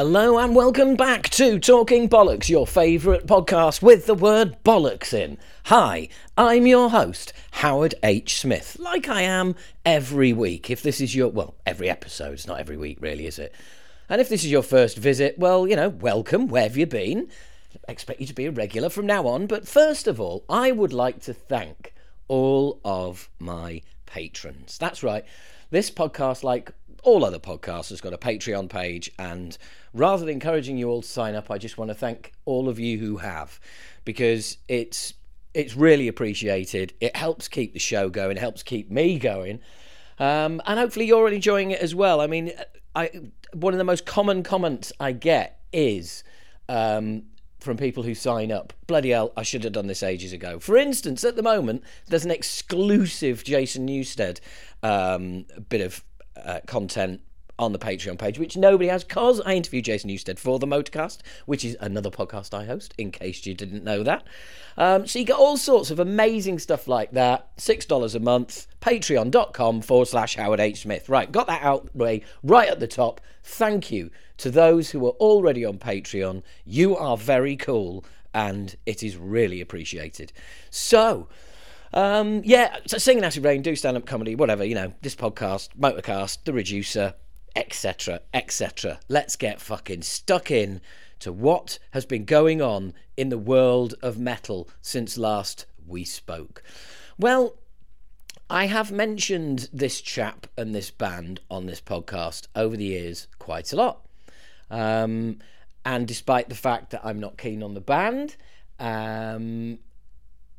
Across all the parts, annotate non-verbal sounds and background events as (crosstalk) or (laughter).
Hello and welcome back to Talking Bollocks, your favourite podcast with the word bollocks in. Hi, I'm your host, Howard H. Smith, like I am every week. If this is your, well, every episode, it's not every week really, is it? And if this is your first visit, well, you know, welcome, where have you been? Expect you to be a regular from now on, but first of all, I would like to thank all of my patrons. That's right. This podcast, like all other podcasts, has got a Patreon page. And rather than encouraging you all to sign up, I just want to thank all of you who have, because it's it's really appreciated. It helps keep the show going. Helps keep me going. Um, and hopefully you're enjoying it as well. I mean, I one of the most common comments I get is um, from people who sign up. Bloody hell, I should have done this ages ago. For instance, at the moment, there's an exclusive Jason Newsted um, bit of uh, content on the Patreon page, which nobody has, because I interviewed Jason Newsted for the Motorcast, which is another podcast I host, in case you didn't know that. Um, so you get all sorts of amazing stuff like that. $6 a month, patreon.com forward slash Howard H. Smith. Right, got that out way right at the top. Thank you to those who are already on Patreon. You are very cool, and it is really appreciated. So, um, yeah, so singing Acid Reign, do stand up comedy, whatever, you know, this podcast, Motorcast, The Reducer, etc., etc. Let's get fucking stuck in to what has been going on in the world of metal since last we spoke. Well, I have mentioned this chap and this band on this podcast over the years quite a lot. Um, and despite the fact that I'm not keen on the band, um,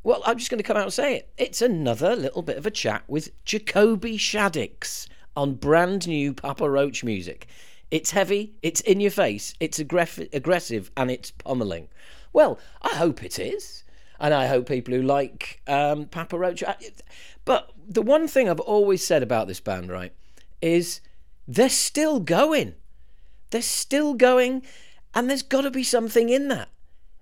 well, I'm just going to come out and say it. It's another little bit of a chat with Jacoby Shaddix on brand new Papa Roach music. It's heavy, it's in your face, it's aggressive, aggressive and it's pummeling. Well, I hope it is. And I hope people who like um, Papa Roach. But the one thing I've always said about this band, right, is they're still going. They're still going, and there's got to be something in that.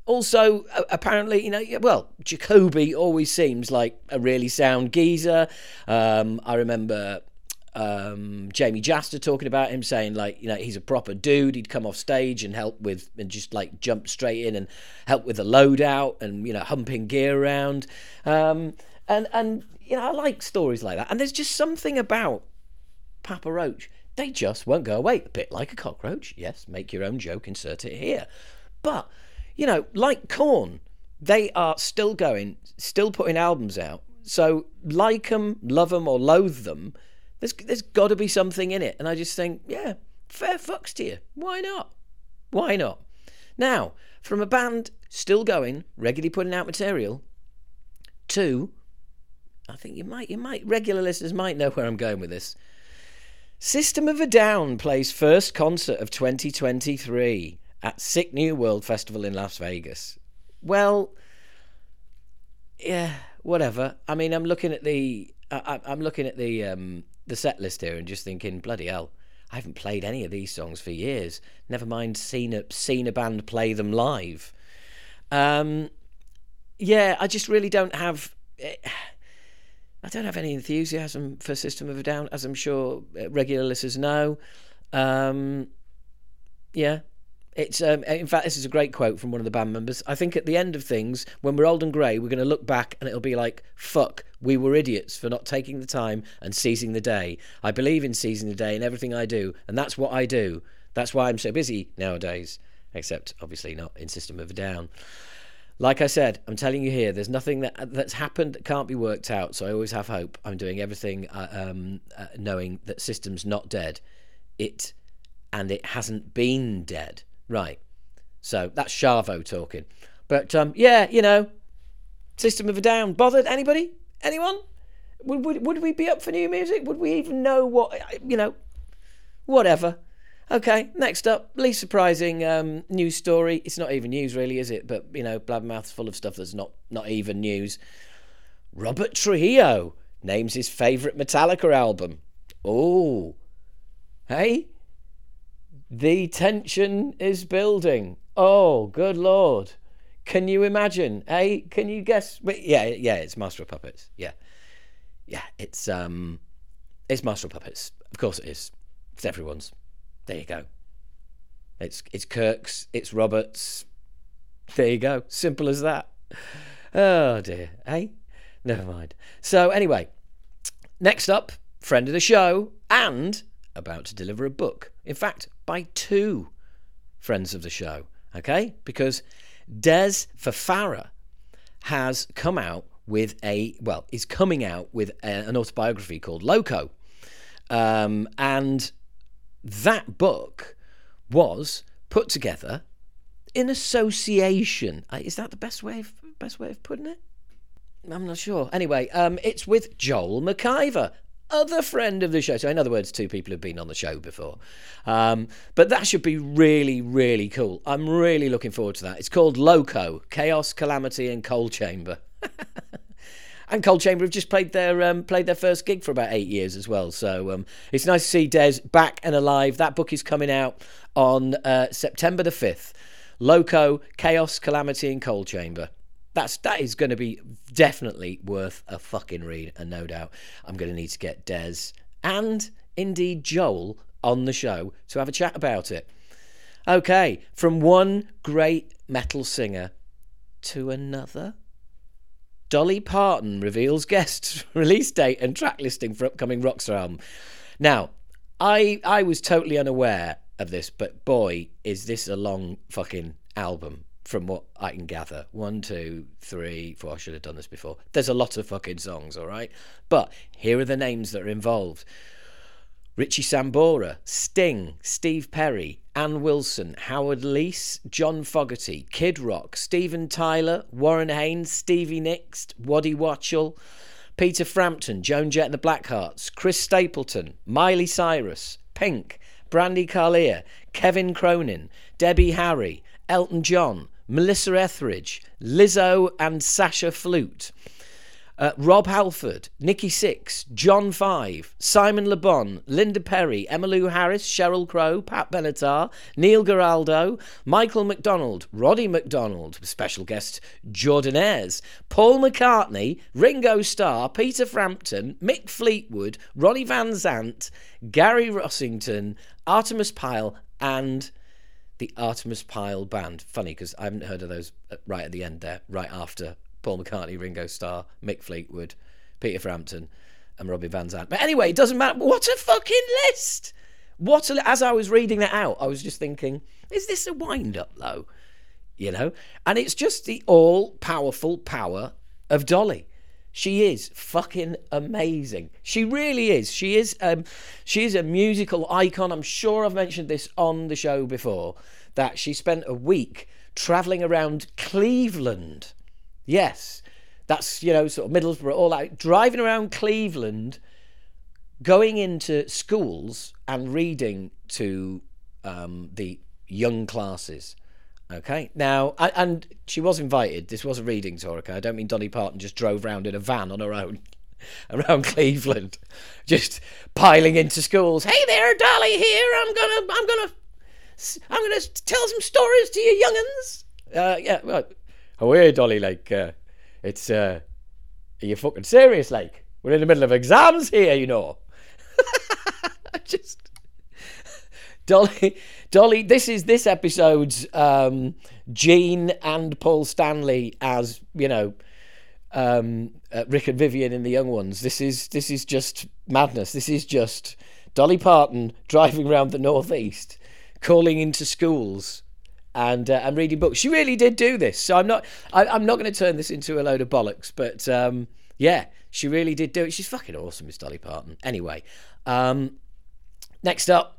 Also, apparently, you know, well, Jacoby always seems like a really sound geezer. Um, I remember um, Jamey Jasta talking about him, saying like, you know, he's a proper dude. He'd come off stage and help with, and just like jump straight in and help with the loadout and you know, humping gear around. Um, and and you know, I like stories like that. And there's just something about Papa Roach. They just won't go away. A bit like a cockroach. Yes, make your own joke, insert it here. But you know, like Korn, they are still going, still putting albums out. So like them, love them, or loathe them there's there's got to be something in it, and I just think, yeah, fair fucks to you. Why not? Why not? Now, from a band still going, regularly putting out material, to, I think you might you might regular listeners might know where I'm going with this. System of a Down plays first concert of 2023 at Sick New World Festival in Las Vegas. Well, yeah, whatever. I mean, I'm looking at the I, am looking at the um, the set list here and just thinking, bloody hell, I haven't played any of these songs for years. Never mind seen a seen a band play them live. Um, yeah, I just really don't have. Eh, I don't have any enthusiasm for System of a Down, as I'm sure uh, regular listeners know. Um, yeah, it's um, in fact this is a great quote from one of the band members. I think at the end of things, when we're old and grey, we're going to look back and it'll be like, "Fuck, we were idiots for not taking the time and seizing the day." I believe in seizing the day in everything I do, and that's what I do. That's why I'm so busy nowadays. Except obviously not in System of a Down. Like I said, I'm telling you here, there's nothing that that's happened that can't be worked out. So I always have hope. I'm doing everything, uh, um, uh, knowing that System's not dead. It and it hasn't been dead. Right. So that's Shavo talking. But um, yeah, you know, System of a Down. Bothered? Anybody? Anyone? Would, would, would we be up for new music? Would we even know what, you know, whatever. Okay, next up, least surprising um, news story. It's not even news, really, is it? But, you know, Blabbermouth's full of stuff that's not, not even news. Robert Trujillo names his favourite Metallica album. Oh, hey? The tension is building. Oh, good lord. Can you imagine? Hey, can you guess? Yeah, yeah, it's Master of Puppets. Yeah. Yeah, it's um it's Master of Puppets. Of course it is. It's everyone's. There you go. It's it's Kirk's, it's Roberts. There you go. Simple as that. Oh dear. Hey? Never mind. So anyway, next up, friend of the show and about to deliver a book. In fact, by two friends of the show. Okay? Because Dez Fafara has come out with a well, is coming out with a, an autobiography called Loco, um, and that book was put together in association. Uh, is that the best way of best way of putting it? I'm not sure. Anyway, um, it's with Joel McIver, other friend of the show. So, in other words, two people have been on the show before. Um, but that should be really, really cool. I'm really looking forward to that. It's called Loco Chaos, Calamity, and Coal Chamber. (laughs) and Coal Chamber have just played their um, played their first gig for about eight years as well. So um, it's nice to see Dez back and alive. That book is coming out on uh, September the fifth. Loco, Chaos, Calamity, and Coal Chamber. That's that is going to be definitely worth a fucking read, and no doubt I'm going to need to get Dez and indeed Joel on the show to have a chat about it. Okay, from one great metal singer to another. Dolly Parton reveals guest (laughs) release date and track listing for upcoming Rockstar album. Now, I I was totally unaware of this, but boy, is this a long fucking album from what I can gather. One, two, three, four. I should have done this before. There's a lot of fucking songs, all right? But here are the names that are involved Richie Sambora, Sting, Steve Perry, Ann Wilson, Howard Leese, John Fogerty, Kid Rock, Steven Tyler, Warren Haynes, Stevie Nicks, Waddy Wachtel, Peter Frampton, Joan Jett and the Blackhearts, Chris Stapleton, Miley Cyrus, Pink, Brandi Carlile, Kevin Cronin, Debbie Harry, Elton John, Melissa Etheridge, Lizzo and Sasha Flute, uh, Rob Halford, Nikki Sixx, John Five, Simon Le Bon, Linda Perry, Emmylou Harris, Sheryl Crow, Pat Benatar, Neil Giraldo, Michael McDonald, Roddy McDonald, special guest Jordanaires, Paul McCartney, Ringo Starr, Peter Frampton, Mick Fleetwood, Ronnie Van Zant, Gary Rossington, Artimus Pyle, and the Artimus Pyle Band. Funny because I haven't heard of those uh, right at the end there, right after Paul McCartney, Ringo Starr, Mick Fleetwood, Peter Frampton, and Robbie Van Zant. But anyway, it doesn't matter. What a fucking list! What a, as I was reading that out, I was just thinking, is this a wind up though? You know, and it's just the all powerful power of Dolly. She is fucking amazing. She really is. She is. Um, she is a musical icon. I'm sure I've mentioned this on the show before. That she spent a week traveling around Cleveland Yes, that's you know sort of Middlesbrough, all that driving around Cleveland, going into schools and reading to um, the young classes. Okay, now and she was invited. This was a reading tour. Okay, I don't mean Dolly Parton just drove around in a van on her own (laughs) around Cleveland, (laughs) just piling into schools. Hey there, Dolly here. I'm gonna, I'm gonna, I'm gonna tell some stories to you younguns. Uh, yeah, well, away, Dolly, like, uh, it's, uh, are you fucking serious, like? We're in the middle of exams here, you know. (laughs) Just. Dolly, Dolly, this is this episode's um, Gene and Paul Stanley as you know, um, uh, Rick and Vivian in the Young Ones. This is this is just madness. This is just Dolly Parton driving around the northeast, calling into schools and uh, and reading books. She really did do this. So I'm not I, am not going to turn this into a load of bollocks, but um, yeah, she really did do it. She's fucking awesome, Miss Dolly Parton. Anyway, um, next up.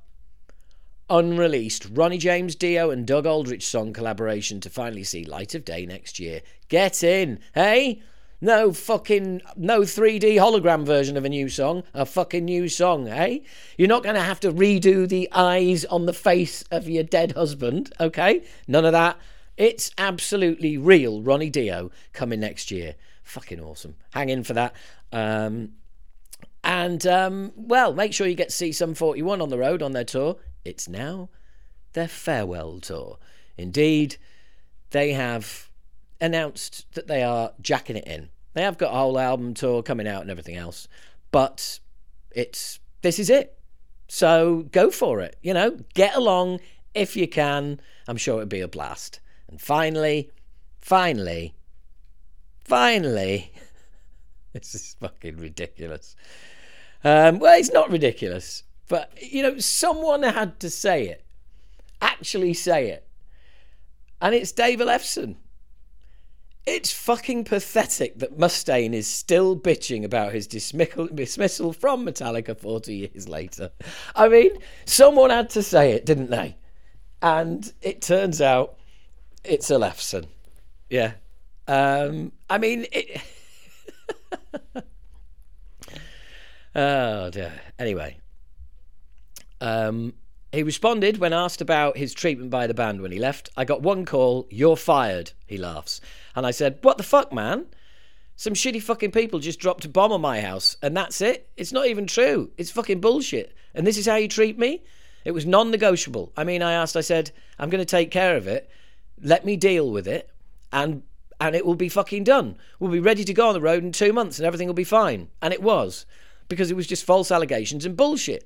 Unreleased Ronnie James Dio and Doug Aldrich song collaboration to finally see light of day next year. Get in, hey? No fucking no 3D hologram version of a new song, a fucking new song, eh? You're not going to have to redo the eyes on the face of your dead husband, okay? None of that. It's absolutely real Ronnie Dio coming next year. Fucking awesome. Hang in for that. Um, and um, well, make sure you get to see Sum 41 on the road on their tour. It's now their farewell tour. Indeed, they have announced that they are jacking it in. They have got a whole album tour coming out and everything else, but it's this is it. So go for it. You know, get along, if you can, I'm sure it'd be a blast. And finally, finally, finally, (laughs) this is fucking ridiculous. Um, well, it's not ridiculous, but you know, someone had to say it, actually say it, and it's Dave Ellefson. It's fucking pathetic that Mustaine is still bitching about his dismissal, from Metallica 40 years later. I mean, someone had to say it, didn't they? And it turns out it's Ellefson. Yeah. Um, I mean, it. (laughs) oh, dear. Anyway. Um, he responded when asked about his treatment by the band when he left. I got one call, you're fired, he laughs. And I said, What the fuck, man? Some shitty fucking people just dropped a bomb on my house, and that's it. It's not even true. It's fucking bullshit. And this is how you treat me? It was non negotiable. I mean, I asked, I said, I'm going to take care of it. Let me deal with it, and and it will be fucking done. We'll be ready to go on the road in two months, and everything will be fine. And it was, because it was just false allegations and bullshit.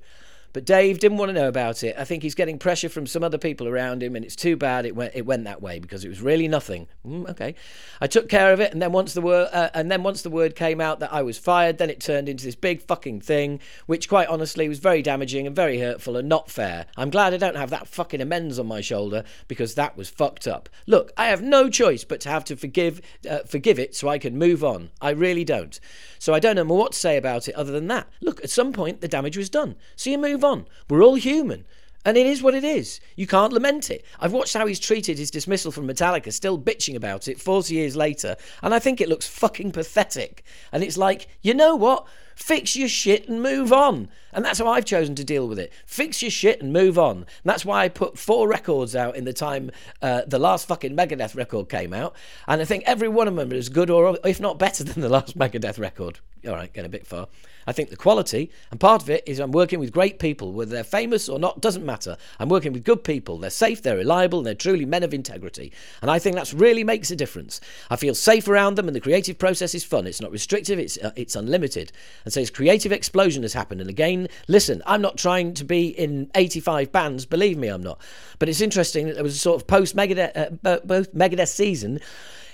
But Dave didn't want to know about it. I think he's getting pressure from some other people around him, and it's too bad it went it went that way because it was really nothing. Mm, okay, I took care of it, and then once the word uh, and then once the word came out that I was fired, then it turned into this big fucking thing, which quite honestly was very damaging and very hurtful and not fair. I'm glad I don't have that fucking amends on my shoulder because that was fucked up. Look, I have no choice but to have to forgive uh, forgive it so I can move on. I really don't. So I don't know what to say about it other than that. Look, at some point the damage was done, so you move on. We're all human. And it is what it is. You can't lament it. I've watched how he's treated his dismissal from Metallica, still bitching about it 40 years later, and I think it looks fucking pathetic. And it's like, you know what? Fix your shit and move on. And that's how I've chosen to deal with it. Fix your shit and move on. And that's why I put four records out in the time uh, the last fucking Megadeth record came out. And I think every one of them is good or, if not better (laughs) than the last Megadeth record. All right, getting a bit far. I think the quality, and part of it is I'm working with great people, whether they're famous or not, doesn't matter. I'm working with good people. They're safe, they're reliable, and they're truly men of integrity. And I think that really makes a difference. I feel safe around them, and the creative process is fun. It's not restrictive, it's, uh, it's unlimited. And so this creative explosion has happened. And again, listen, I'm not trying to be in 85 bands, believe me, I'm not. But it's interesting that there was a sort of post Megadeth, uh, Megadeth season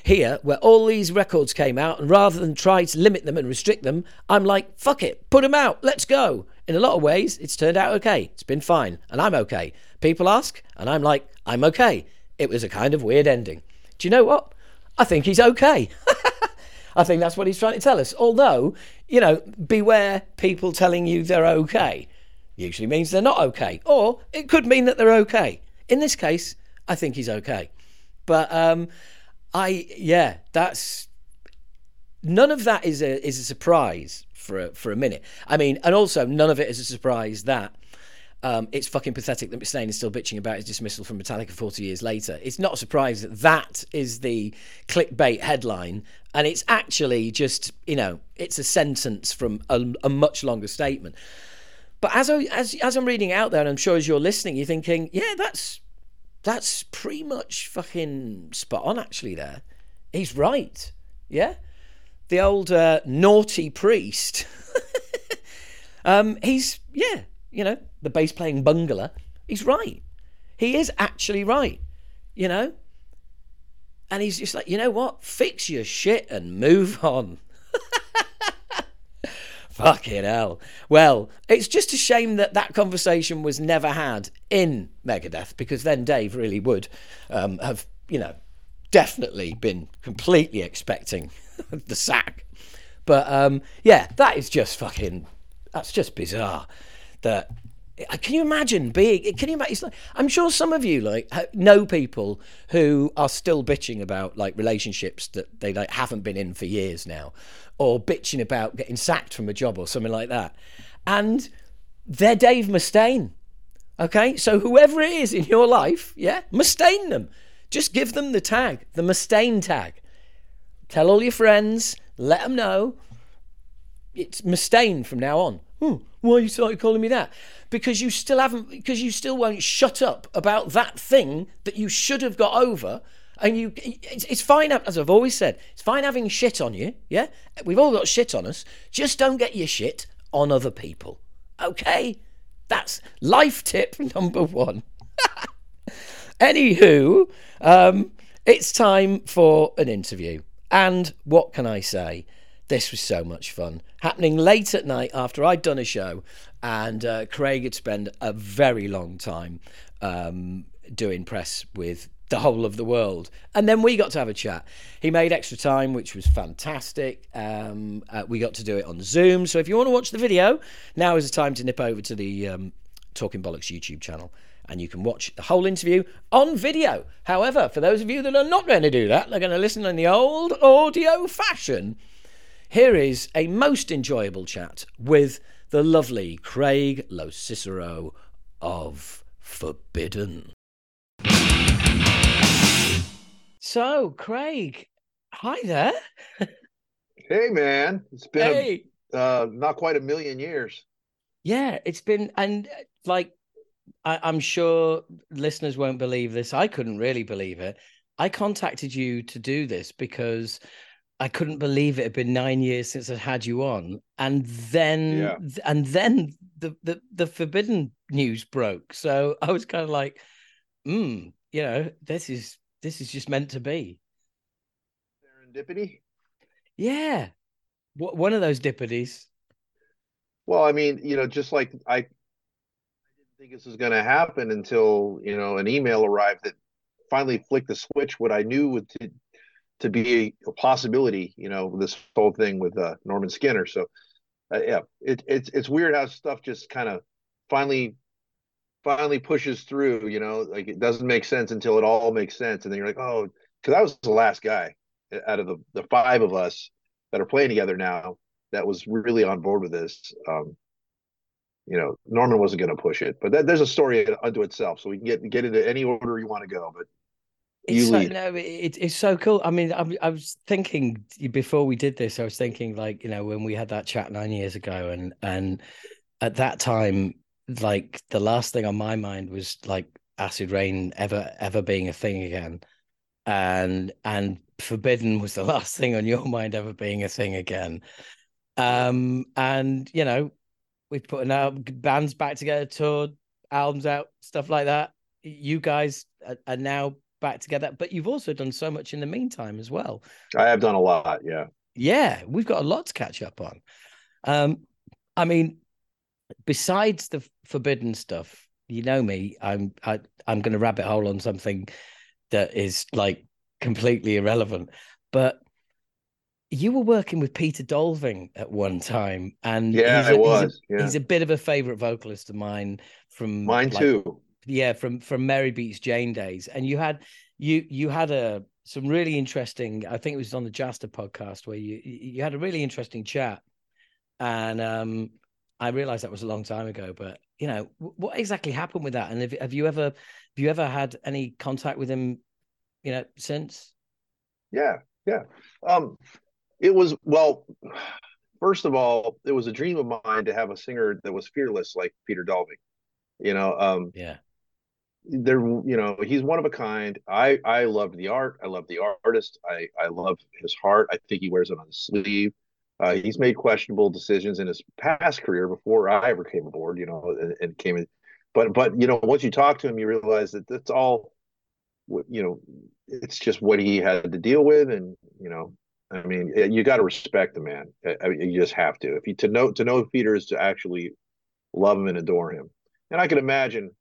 here where all these records came out, and rather than try to limit them and restrict them, I'm like, fuck it, put them out, let's go. In a lot of ways, it's turned out okay. It's been fine, and I'm okay. People ask, and I'm like, I'm okay. It was a kind of weird ending. Do you know what? I think he's okay. (laughs) I think that's what he's trying to tell us. Although, you know, beware people telling you they're okay. Usually means they're not okay. Or it could mean that they're okay. In this case, I think he's okay. But um, I yeah, that's none of that is a is a surprise for a, for a minute. I mean, and also none of it is a surprise that um, it's fucking pathetic that Mustaine is still bitching about his dismissal from Metallica 40 years later. It's not a surprise that that is the clickbait headline, and it's actually just you know it's a sentence from a, a much longer statement. But as I, as as I'm reading out there, and I'm sure as you're listening, you're thinking, yeah, that's that's pretty much fucking spot on, actually, there. He's right. Yeah? The old uh, naughty priest. (laughs) um, he's, yeah, you know, the bass playing bungler. He's right. He is actually right, you know? And he's just like, you know what? Fix your shit and move on. (laughs) Fucking hell. Well, it's just a shame that that conversation was never had in Megadeth because then Dave really would um, have, you know, definitely been completely expecting (laughs) the sack. But um, yeah, that is just fucking. That's just bizarre. That can you imagine being? Can you imagine? Like, I'm sure some of you like know people who are still bitching about like relationships that they like haven't been in for years now, or bitching about getting sacked from a job or something like that, and they're Dave Mustaine. Okay, so whoever it is in your life, yeah, Mustaine them. Just give them the tag, the Mustaine tag. Tell all your friends, let them know. It's Mustaine from now on. Hmm, why are you started calling me that? Because you still haven't, because you still won't shut up about that thing that you should have got over. And you, it's, it's fine, as I've always said, it's fine having shit on you. Yeah, we've all got shit on us. Just don't get your shit on other people. Okay, that's life tip (laughs) number one. (laughs) Anywho, um, it's time for an interview. And what can I say? This was so much fun. Happening late at night after I'd done a show, and uh, Craig had spent a very long time um, doing press with the whole of the world. And then we got to have a chat. He made extra time, which was fantastic. Um, uh, we got to do it on Zoom. So if you want to watch the video, now is the time to nip over to the um, Talking Bollocks YouTube channel and you can watch the whole interview on video. However, for those of you that are not going to do that, they're going to listen in the old audio fashion. Here is a most enjoyable chat with the lovely Craig Locicero of Forbidden. So, Craig, hi there. hey, man. It's been hey. a, uh, not quite a million years. Yeah, it's been, and like, I, I'm sure listeners won't believe this. I couldn't really believe it. I contacted you to do this because I couldn't believe it had been nine years since I'd had you on, and then yeah. and then the, the the forbidden news broke. So I was kind of like, hmm, you know, this is this is just meant to be. Serendipity. Yeah, one of those dippities. Well, I mean, you know, just like I, I didn't think this was going to happen until you know an email arrived that finally flicked the switch. What I knew would to, to be a possibility, you know, this whole thing with uh, Norman Skinner. So, uh, yeah, it, it's it's weird how stuff just kind of finally finally pushes through, you know, like it doesn't make sense until it all makes sense. And then you're like, oh, because I was the last guy out of the, the five of us that are playing together now that was really on board with this. Um, you know, Norman wasn't going to push it, but that, there's a story unto itself. So we can get get into any order you want to go, but it's so, no, it, it's so cool. I mean, I, I, was thinking before we did this, I was thinking like, you know, when we had that chat nine years ago, and and at that time, like the last thing on my mind was like Acid Reign ever ever being a thing again. And and forbidden was the (laughs) last thing on your mind ever being a thing again. Um and you know we've put out bands back together toured albums out stuff like that. You guys are, are now back together but you've also done so much in the meantime as well i have done a lot yeah yeah we've got a lot to catch up on um i mean besides the forbidden stuff, you know me, I'm I, I'm going to rabbit hole on something that is like completely irrelevant. But you were working with Peter Dolving at one time, and yeah, he's a, I was. He's a, yeah. he's a bit of a favorite vocalist of mine from mine like, too. Yeah, from from Mary Beats Jane days, and you had you you had a some really interesting. I think it was on the Jasta podcast where you you had a really interesting chat, and um I realized that was a long time ago, but you know, what exactly happened with that? And have, have you ever, have you ever had any contact with him, you know, since? Yeah, yeah. Um, it was well. First of all, it was a dream of mine to have a singer that was fearless like Peter Dolving. You know, um, yeah. There, you know, he's one of a kind. I I love the art. I love the artist. I I love his heart. I think he wears it on his sleeve. Uh, he's made questionable decisions in his past career before I ever came aboard, you know, and, and, came in. But but you know, once you talk to him, you realize that that's all, you know, it's just what he had to deal with, and you know, I mean, you got to respect the man. I mean, you just have to. If you to know to know Peter is to actually love him and adore him, and I can imagine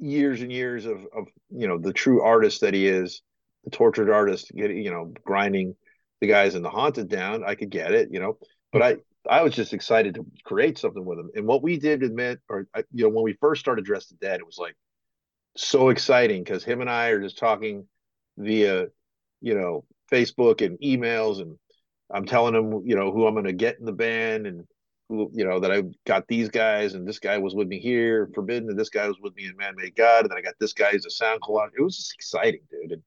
years and years of of you know the true artist that he is, the tortured artist, getting you know grinding the guys in the haunted down. I could get it, you know, but I I was just excited to create something with him. And what we did admit, or you know, when we first started Dress the Dead, it was like so exciting because him and I are just talking via, you know, Facebook and emails, and I'm telling him, you know, who I'm going to get in the band and you know, that I got these guys and this guy was with me here, Forbidden, and this guy was with me in Man Made God, and then I got this guy as a sound collage. It was just exciting, dude. And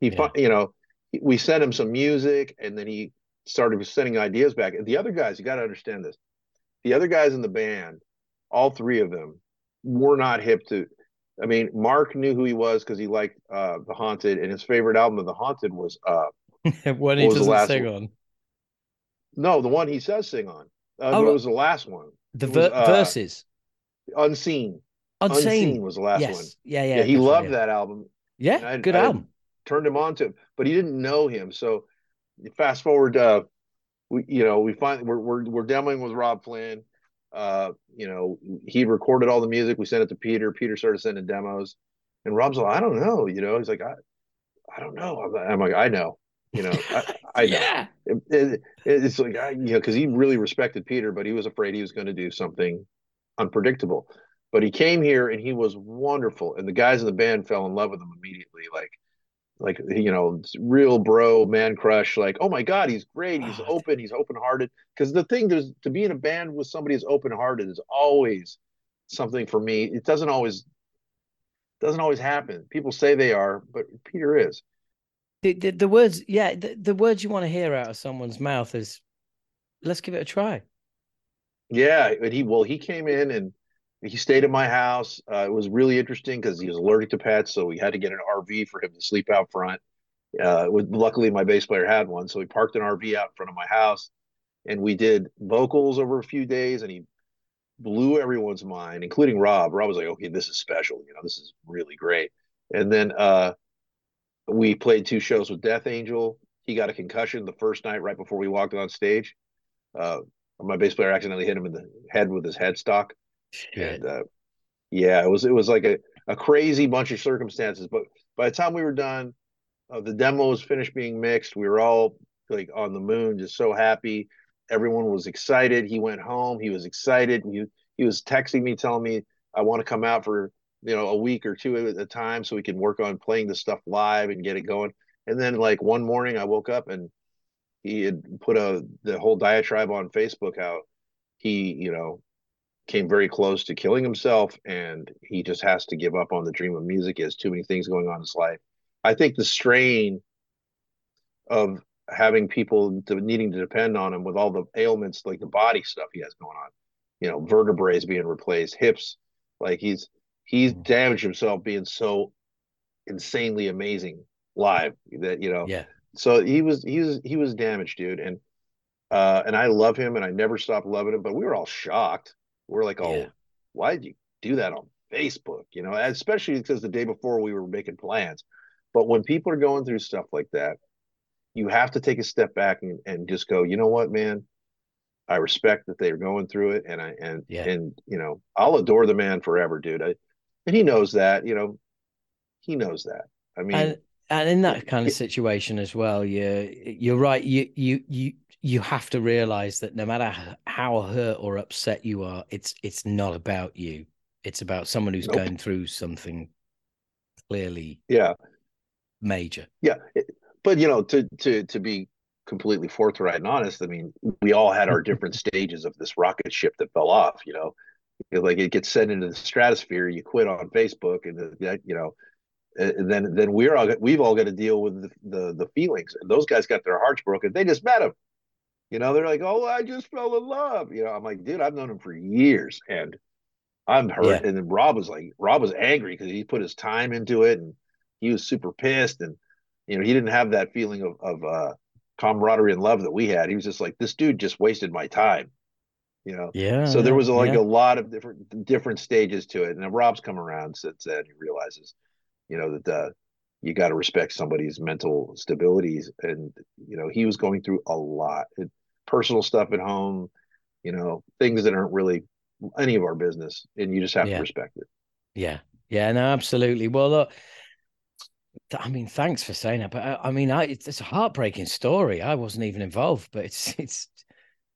he, yeah. you know, we sent him some music and then he started sending ideas back. And the other guys, you got to understand this. The other guys in the band, all three of them, were not hip to. I mean, Mark knew who he was because he liked uh, The Haunted, and his favorite album of The Haunted was uh, (laughs) what he doesn't sing one? on. No, the one he says sing on. Uh, oh, it was the last one. The ver- was, uh, Versus. Unseen. Unseen, Unseen was the last yes. one. Yeah, yeah. Yeah, he loved that album. Yeah, I, good I album. Turned him on to it, but he didn't know him. So fast forward, uh, we you know we find we're we're we're demoing with Robb Flynn. Uh, you know, he recorded all the music. We sent it to Peter. Peter started sending demos, and Rob's like, I don't know. You know, he's like, I, I don't know. I'm, I'm like, I know. You know, I, (laughs) I know. yeah. It, it, it's like I, you know, because he really respected Peter, but he was afraid he was going to do something unpredictable. But he came here and he was wonderful, and the guys in the band fell in love with him immediately. Like, like you know, real bro man crush. Like, oh my god, he's great. He's open. He's open hearted. Because the thing is, to be in a band with somebody who's open hearted is always something for me. It doesn't always doesn't always happen. People say they are, but Peter is. The, the, the words, yeah, the, the words you want to hear out of someone's mouth is, let's give it a try. Yeah, but he well, he came in and he stayed at my house. Uh, it was really interesting because he was allergic to pets, so we had to get an RV for him to sleep out front. Uh, luckily, my bass player had one, so we parked an RV out in front of my house, and we did vocals over a few days, and he blew everyone's mind, including Rob. Rob was like, "Okay, this is special. You know, this is really great." And then uh, we played two shows with Death Angel. He got a concussion the first night right before we walked on stage. Uh, my bass player accidentally hit him in the head with his headstock. And uh, yeah, it was it was like a, a crazy bunch of circumstances. But by the time we were done, uh, the demo was finished being mixed. We were all like on the moon, just so happy. Everyone was excited. He went home. He was excited. He he was texting me, telling me I want to come out for you know a week or two at a time so we can work on playing the stuff live and get it going. And then like one morning, I woke up and he had put a the whole diatribe on Facebook out. he you know came very close to killing himself and he just has to give up on the dream of music he has too many things going on in his life i think the strain of having people to, needing to depend on him with all the ailments like the body stuff he has going on you know vertebrae being replaced hips like he's he's mm-hmm. damaged himself being so insanely amazing live that you know yeah so he was he was he was damaged dude and uh and i love him and i never stopped loving him but we were all shocked we're like, oh, yeah. why did you do that on Facebook? You know, especially because the day before we were making plans. But when people are going through stuff like that, you have to take a step back and, and just go, you know what, man? I respect that they're going through it, and I and yeah. and you know, I'll adore the man forever, dude. I, and he knows that, you know, he knows that. I mean, and, and in that kind of situation as well, you you're right. You you you you have to realize that no matter how hurt or upset you are, it's it's not about you. It's about someone who's nope. going through something clearly, yeah, major. Yeah, but you know, to to to be completely forthright and honest, I mean, we all had our different (laughs) stages of this rocket ship that fell off. You know, like it gets sent into the stratosphere, you quit on Facebook, and that you know and then then we're all we've all got to deal with the, the, the feelings and those guys got their hearts broken they just met him you know, they're like, "Oh, I just fell in love." You know, I'm like, "Dude, I've known him for years, and I'm hurt." Yeah. And then Robb was like, Rob was angry because he put his time into it, and he was super pissed, and you know, he didn't have that feeling of of uh, camaraderie and love that we had. He was just like, "This dude just wasted my time." You know, yeah. So there was like yeah. a lot of different different stages to it, and rob's come around since then. He realizes, you know, that uh, you got to respect somebody's mental stabilities, and you know, he was going through a lot. It, personal stuff at home, you know, things that aren't really any of our business, and you just have yeah. to respect it. Yeah, yeah, no, absolutely. Well, look, I mean, thanks for saying that, but I, uh, I mean, I, it's, it's, a heartbreaking story. I wasn't even involved, but it's it's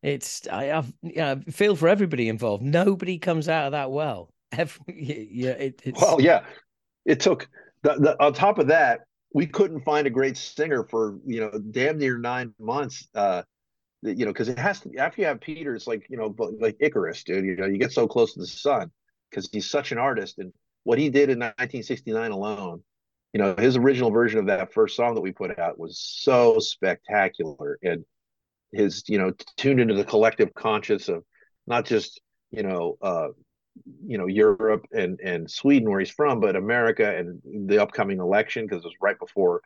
it's I have yeah, feel for everybody involved. Nobody comes out of that well. (laughs) Every, yeah, it, well, yeah. It took the, the, on top of that, we couldn't find a great singer for you know damn near nine months. Uh, you know, because it has to. After you have Peter, it's like you know, like Icarus, dude. You know, you get so close to the sun because he's such an artist, and what he did in 1969 alone, you know, his original version of that first song that we put out was so spectacular, and his, you know, tuned into the collective conscious of not just you know, uh, you know, Europe and and Sweden where he's from, but America and the upcoming election because it was right before,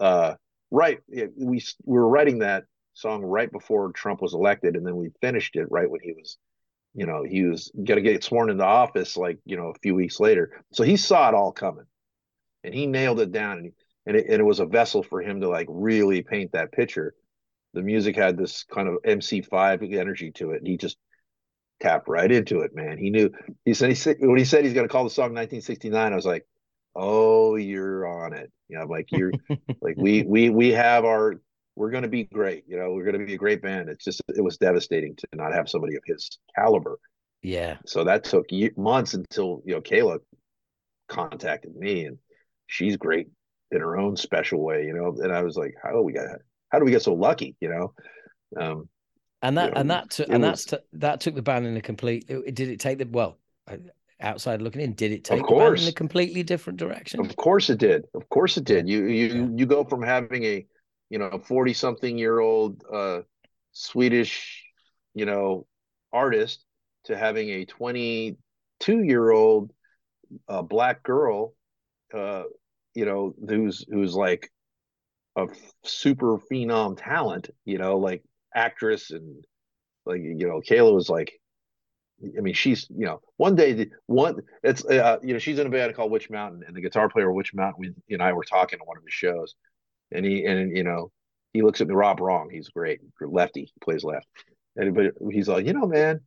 uh, right. We we were writing that song right before Trump was elected, and then we finished it right when he was you know, he was going to get sworn into office like, you know, a few weeks later. So he saw it all coming and he nailed it down. And, he, and, it, and it was a vessel for him to like really paint that picture. The music had this kind of MC5 energy to it. And he just tapped right into it, man. He knew, he said, he said, when he said he's going to call the song 1969, I was like, oh, you're on it. You know, like you're (laughs) like, we, we, we have our, we're going to be great. You know, we're going to be a great band. It's just, it was devastating to not have somebody of his caliber. Yeah. So that took months until, you know, Kayla contacted me and she's great in her own special way, you know? And I was like, how do we get, how do we get so lucky, you know? Um, and that, you know, and that, and was, that's, t- that took the band in a complete, it, did it take the, well, outside looking in, did it take of course. in a completely different direction? Of course it did. Of course it did. You, you, yeah. you go from having a, you know, 40 something year old uh, Swedish, you know, artist to having a 22 year old uh, black girl, uh, you know, who's, who's like a super phenom talent, you know, like actress and like, you know, Kayla was like, I mean, she's you know, one day one it's uh, you know, she's in a band called Witch Mountain, and the guitar player Witch Mountain, we you and I were talking on one of his shows, and he and you know he looks at me Rob wrong he's great lefty plays left and but he's like you know man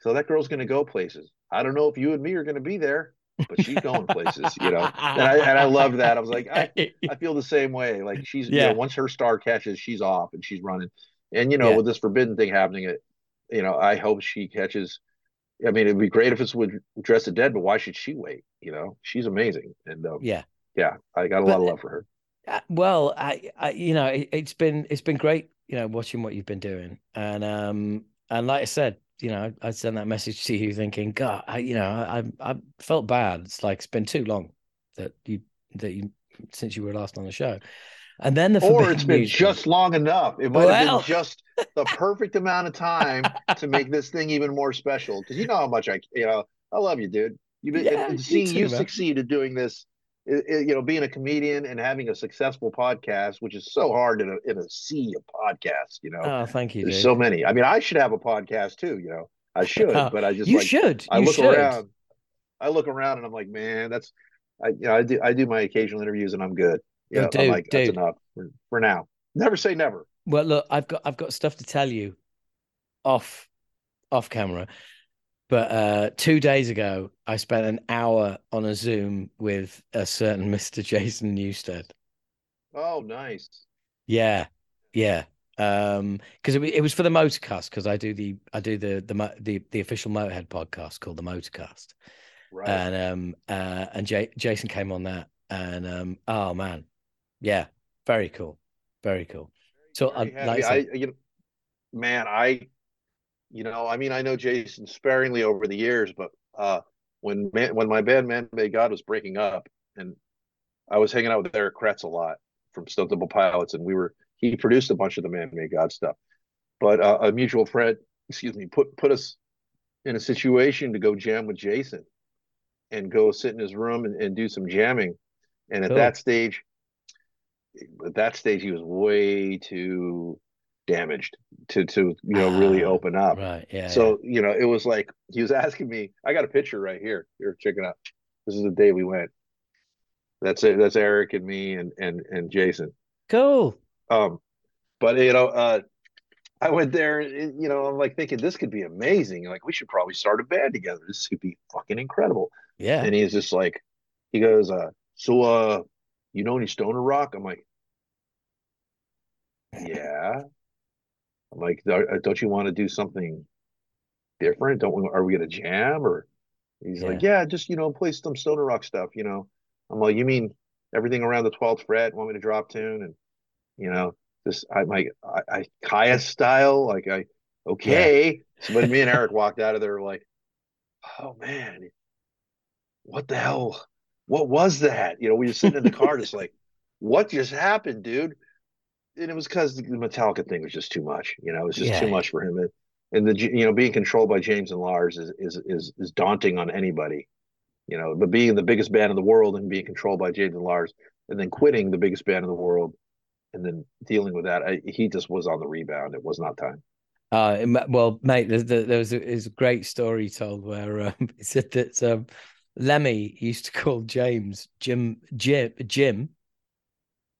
so that girl's to go places. I don't know if you and me are to be there but she's going places you know? And I and I (laughs) love that. I was like I, I feel the same way. Like she's yeah you know, once her star catches she's off and she's running. And you know yeah. with this forbidden thing happening it you know I hope she catches I mean, it'd be great if it's with Dress the Dead, but why should she wait? You know, she's amazing, and um, yeah, yeah, I got a but, lot of love for her. Uh, well, I, I you know, it, has been it's been great, you know, watching what you've been doing, and um, and like I said, you know, I, sent that message to you thinking, God, I, you know, I, I felt bad. It's like it's been too long that you that you since you were last on the show, and then the or it's been music. just long enough. It might well. have been just the perfect amount of time to (laughs) make this thing even more special. Because you know how much I, you know, I love you, dude. You've been yeah, seeing you, too, you succeed at doing this it, it, you know, being a comedian and having a successful podcast, which is so hard in a in a sea of podcasts. You know, oh, thank you. There's dude. so many. I mean, I should have a podcast too. You know, I should, oh, but I just you like, should. I you look should. around. I look around and I'm like, man, that's I you know, I do I do my occasional interviews and I'm good. Yeah, oh, I'm like dude. that's enough for, for now. Never say never. Well, look, I've got I've got stuff to tell you off off camera. But uh, two days ago, I spent an hour on a Zoom with a certain (laughs) Mr. Jason Newsted. Oh, nice. Yeah, yeah. Um, because it, it was for the Motorcast because I do the I do the the the the official Motorhead podcast called the Motorcast. Right. And um uh and J- Jason came on that and um oh man, yeah, very cool, very cool. So very I, like I, you know, man, I you know, I mean, I know Jason sparingly over the years, but uh, when man, when my band Man Made God was breaking up, and I was hanging out with Eric Kretz a lot from Stone Temple Pilots, and we were he produced a bunch of the Man Made God stuff, but uh, a mutual friend, excuse me, put put us in a situation to go jam with Jason, and go sit in his room and, and do some jamming, and at cool. that stage, at that stage, he was way too damaged to to you know really ah, open up. Right. Yeah. So yeah. you know it was like he was asking me. I got a picture right here. Here, check it out. This is the day we went. That's it. That's Eric and me and and and Jason. Cool. Um, but you know, uh, I went there. You know, I'm like thinking this could be amazing. Like we should probably start a band together. This could be fucking incredible. Yeah. And he's just like, he goes, uh, so uh, you know any stoner rock? I'm like, yeah. I'm like, uh, don't you want to do something different? Don't we, are we going to jam? Or he's yeah. like, yeah, just, you know, play some stoner rock stuff, you know? I'm like, you mean everything around the 12th fret, want me to drop tune? And, you know, this, I like, I, I Kyuss style, like I, okay. Yeah. So, me and Eric walked out of there like, oh man, what the hell? What was that? You know, we were sitting in the car, just like, what just happened, dude? And it was because the Metallica thing was just too much. You know, it was just yeah. too much for him. And, and the you know being controlled by James and Lars is is is is daunting on anybody. You know, but being the biggest band in the world and being controlled by James and Lars, and then quitting the biggest band in the world, and then dealing with that, I, he just was on the rebound. It was not time. Uh, well, mate, there, there was, a, there was a great story told where um, (laughs) it said that um, Lemmy used to call James Jim Jim Jim,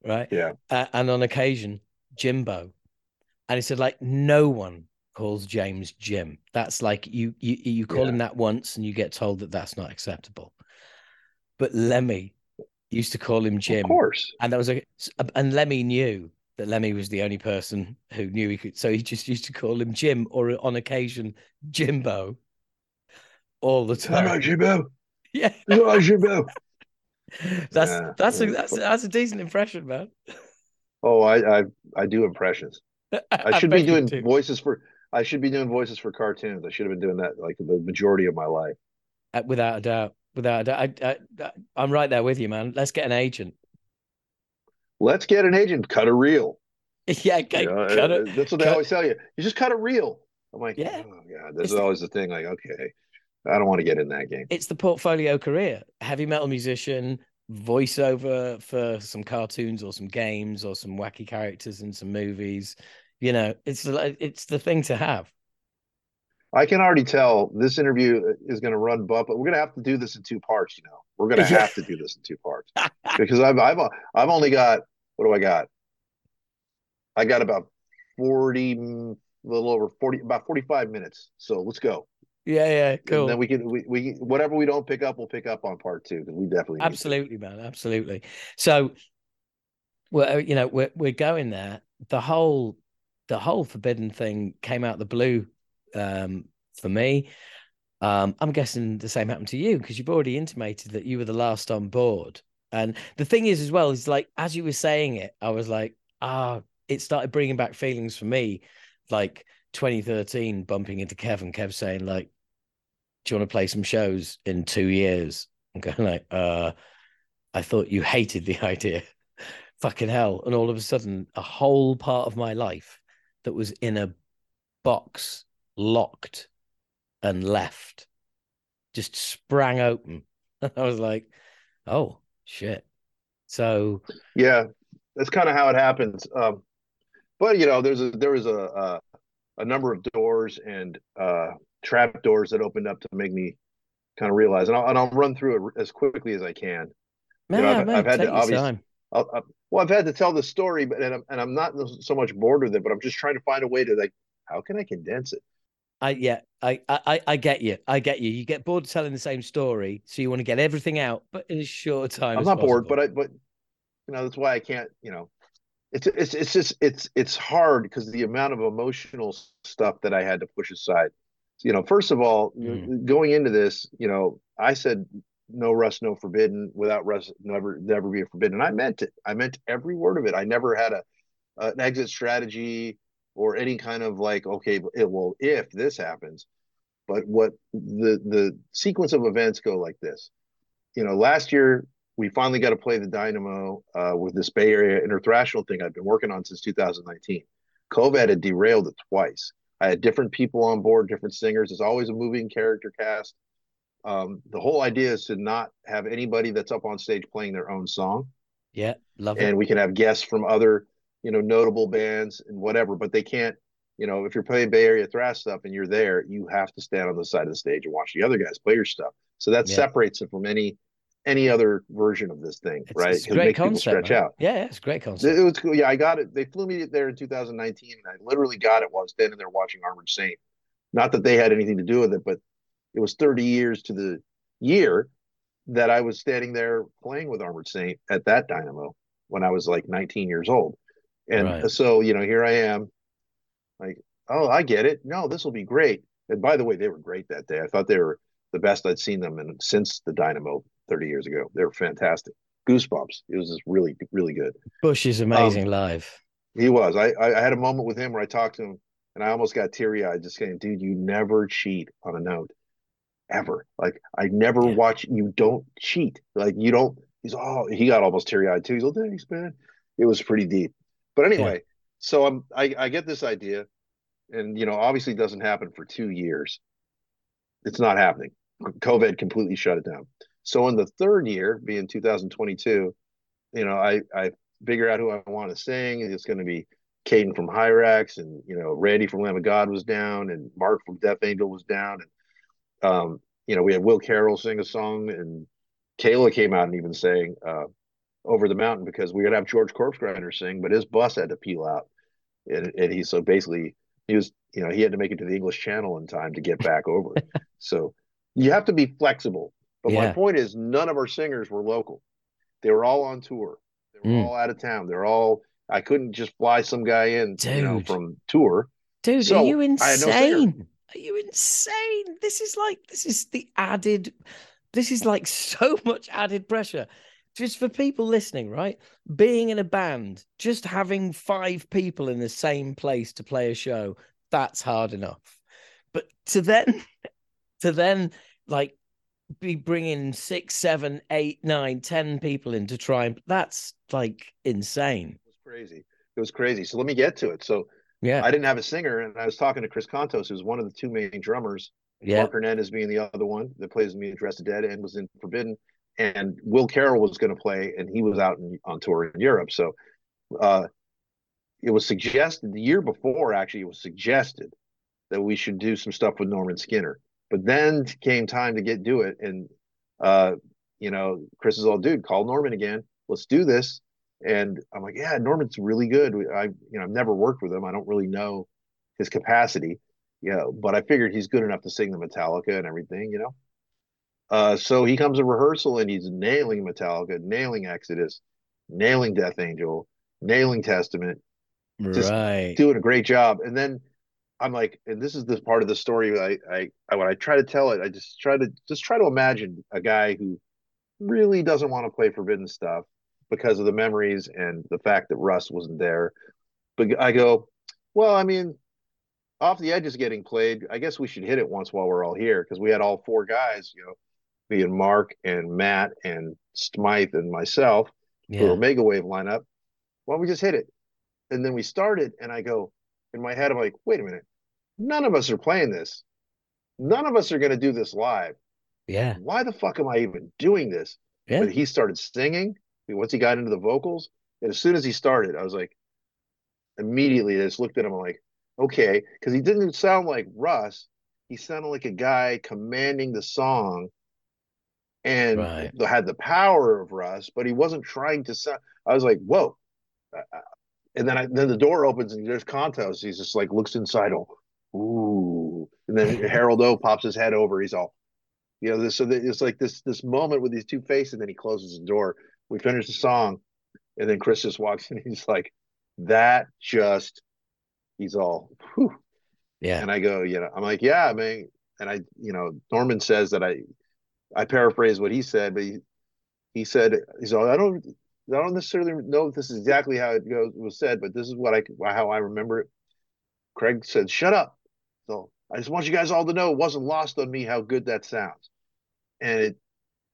right? Yeah. Uh, and on occasion Jimbo, and he said like no one calls James Jim. That's like you you you call yeah. him that once and you get told that that's not acceptable. But Lemmy used to call him Jim. Of course. And that was a and Lemmy knew that Lemmy was the only person who knew he could so he just used to call him Jim or on occasion Jimbo all the time. Hello, Jimbo. (laughs) Yeah. Hello, Jimbo. (laughs) that's yeah, that's yeah. a that's that's a decent impression, man. (laughs) Oh, I I, I do impressions. I (laughs) should I be doing voices for I should be doing voices for cartoons. I should have been doing that like the majority of my life. Uh, without a doubt, without a doubt, I, I, I'm right there with you, man. Let's get an agent. Let's get an agent. Cut a reel. yeah, cut, you know, cut it. That's what they cut. always tell you. You just cut a reel. I'm like, yeah, oh god, this it's is always the thing. Like, okay, I don't want to get in that game. It's the portfolio career. Heavy metal musician, voiceover for some cartoons or some games or some wacky characters in some movies. You know, it's it's the thing to have. I can already tell this interview is going to run but but we're going to have to do this in two parts. You know, we're going to have to do this in two parts (laughs) because I've I've I've only got what do I got? I got about forty, a little over forty, about forty-five minutes. So let's go. Yeah, yeah, cool. And then we can we, we whatever we don't pick up, we'll pick up on part two because we definitely absolutely, man, absolutely. So, well, you know, we're we're going there. The whole the whole forbidden thing came out the blue um, for me. Um, I'm guessing the same happened to you because you've already intimated that you were the last on board. And the thing is, as well, is like as you were saying it, I was like, ah, it started bringing back feelings for me, like 2013, bumping into Kevin, Kev saying like, do you want to play some shows in two years? I'm going like, uh, I thought you hated the (laughs) idea. Fucking hell. And all of a sudden, a whole part of my life that was in a box, locked and left, just sprang open. (laughs) I was like, oh, shit. So, yeah, that's kind of how it happens. Um, but you know, there's a there was a a, a number of doors and uh, trap doors that opened up to make me kind of realize, and I'll, and I'll run through it as quickly as I can. Man, you know, I've, man, I've had to obviously, I'll, I'll, well, I've had to tell the story, but and I'm, and I'm not so much bored with it, but I'm just trying to find a way to like, how can I condense it? I yeah, I I I get you. I get you. You get bored telling the same story, so you want to get everything out, but in a short time. I'm not bored, but I but you know that's why I can't. You know, it's it's it's just it's it's hard because the amount of emotional stuff that I had to push aside you know, first of all, mm. going into this, you know, I said no rust, no forbidden. Without rust, never, never be a forbidden. And I meant it. I meant every word of it. I never had a an exit strategy or any kind of like, okay, it will if this happens. But what the the sequence of events go like this. You know, last year we finally got to play the Dynamo uh, with this Bay Area interthrational thing I've been working on since 2019. COVID had derailed it twice. I had different people on board, different singers. It's always a moving character cast. Um, the whole idea is to not have anybody that's up on stage playing their own song. Yeah, love and it. And we can have guests from other, you know, notable bands and whatever, but they can't, you know, if you're playing Bay Area thrash stuff and you're there, you have to stand on the side of the stage and watch the other guys play your stuff. So that yeah. separates it from any any other version of this thing, it's, right? It's a great concept. Stretch out. Yeah, it's a great concept. It, it, was cool. Yeah, I got it. They flew me there in 2019, and I literally got it while I was standing there watching Armored Saint. Not that they had anything to do with it, but it was 30 years to the year that I was standing there playing with Armored Saint at that Dynamo when I was like 19 years old. And right. so, you know, here I am, like, oh, I get it. No, this will be great. And by the way, they were great that day. I thought they were the best I'd seen them in since the Dynamo 30 years ago. They were fantastic. Goosebumps. It was just really, really good. Bush is amazing um, live. He was. I, I had a moment with him where I talked to him and I almost got teary eyed just saying, dude, you never cheat on a note ever. Like I never yeah. watch you don't cheat. Like you don't he's oh he got almost teary eyed too. He's like, thanks, man. It was pretty deep. But anyway, yeah. so I'm I, I get this idea, and you know, obviously doesn't happen for two years. It's not happening. COVID completely shut it down. So in the third year, being 2022, you know, I I figure out who I want to sing. It's going to be Katon from Hirax and you know Randy from Lamb of God was down and Mark from Death Angel was down and um, you know we had Will Carroll sing a song and Kayla came out and even sang uh, over the mountain because we were gonna have George Corpsegrinder sing, but his bus had to peel out, and, and he so basically he was you know he had to make it to the English Channel in time to get back over. (laughs) so you have to be flexible. But yeah. my point is, none of our singers were local; they were all on tour. They were mm. all out of town. They're all. I couldn't just fly some guy in, Dude. you know, from tour. Dude, so are you insane? No are you insane? This is like this is the added. This is like (laughs) so much added pressure just for people listening, right? Being in a band, just having five people in the same place to play a show, that's hard enough. But to then, (laughs) to then like be bringing six, seven, eight, nine, ten people in to try and that's like insane. It was crazy. It was crazy. So let me get to it. So yeah, I didn't have a singer, and I was talking to Chris Kontos, who's one of the two main drummers. Yeah, Mark Hernandez being the other one that plays me in Dressed Dead and was in Forbidden and Will Carroll was going to play, and he was out in, on tour in Europe. So uh, it was suggested the year before, actually, it was suggested that we should do some stuff with Norman Skinner. But then came time to get do it, and uh, you know, Chris is all, dude, call Norman again. Let's do this. And I'm like, yeah, Norman's really good. I, you know, I've never worked with him. I don't really know his capacity, you know, but I figured he's good enough to sing the Metallica and everything, you know. Uh, so he comes to rehearsal and he's nailing Metallica, nailing Exodus, nailing Death Angel, nailing Testament, just right. doing a great job. And then I'm like, and this is the part of the story. I, I, I, when I try to tell it, I just try to just try to imagine a guy who really doesn't want to play Forbidden stuff because of the memories and the fact that Russ wasn't there. But I go, well, I mean, off the edge is getting played. I guess we should hit it once while we're all here because we had all four guys, you know, me and Mark and Matt and Smyth and myself, yeah. the Omega Wave lineup. Why don't we just hit it? And then we started, and I go in my head, I'm like, wait a minute, none of us are playing this. None of us are going to do this live. Yeah. Why the fuck am I even doing this? Yeah. But he started singing. Once he got into the vocals, and as soon as he started, I was like, immediately I just looked at him I'm like, okay, because he didn't sound like Russ. He sounded like a guy commanding the song and right. had the power of Russ, but he wasn't trying to sound. I was like, whoa. Uh, uh, and then I, then the door opens and there's Kontos. He's just like looks inside. Oh, ooh. And then Harald O pops his head over. He's all, you know, this, so it's like this this moment with these two faces. And then he closes the door. We finish the song, and then Chris just walks in. (laughs) He's like, that just. He's all, whew. yeah. And I go, you know, I'm like, yeah, I mean, and I, you know, Norman says that I I paraphrase what he said, but he, he said, he's all, I don't, I don't necessarily know if this is exactly how it goes, was said, but this is what I, how I remember it. Craig said, shut up. So I just want you guys all to know it wasn't lost on me how good that sounds. And it,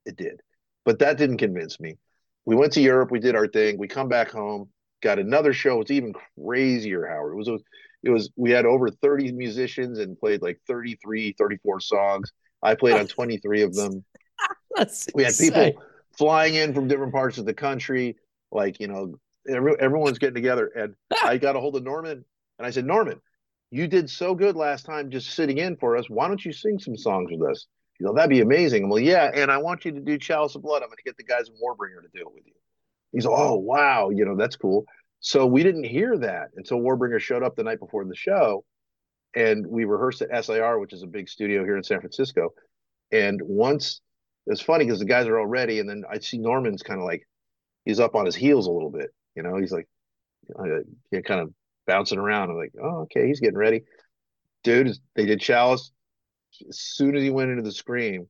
it did, but that didn't convince me. We went to Europe, we did our thing. We come back home, got another show. It's even crazier, Howard. It was, it was, we had over 30 musicians and played like 33, 34 songs I played on 23 of them. (laughs) we had people flying in from different parts of the country. Like, you know, every, everyone's getting together. And (laughs) I got a hold of Norman and I said, Norman, you did so good last time just sitting in for us. Why don't you sing some songs with us? You know, that'd be amazing. well, yeah. And I want you to do Chalice of Blood. I'm going to get the guys in Warbringer to do it with you. He's, oh, wow. You know, that's cool. So we didn't hear that until Warbringer showed up the night before the show and we rehearsed at SIR, which is a big studio here in San Francisco. And once it's funny because the guys are all ready, and then I see Norman's kind of like he's up on his heels a little bit. You know, he's like kind of bouncing around. I'm like, oh, okay, he's getting ready. Dude, they did Chalice. As soon as he went into the scream,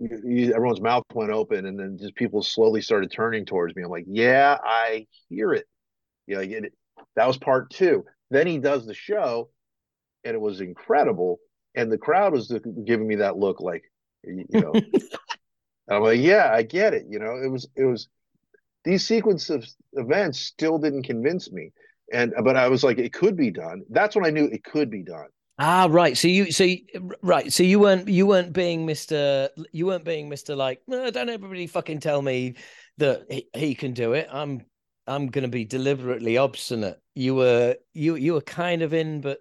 everyone's mouth went open, and then just people slowly started turning towards me. I'm like, yeah, I hear it. Yeah, I get it. That was part two. Then he does the show, and it was incredible. And the crowd was giving me that look like, you know, (laughs) I'm like, yeah, I get it. You know, it was, it was, these sequence of events still didn't convince me. And, but I was like, it could be done. That's when I knew it could be done. Ah, right. So you, so you, right. So you weren't, you weren't being Mister, you weren't being Mister. Like, don't everybody fucking tell me that he, he can do it. I'm I'm going to be deliberately obstinate. You were you you were kind of in, but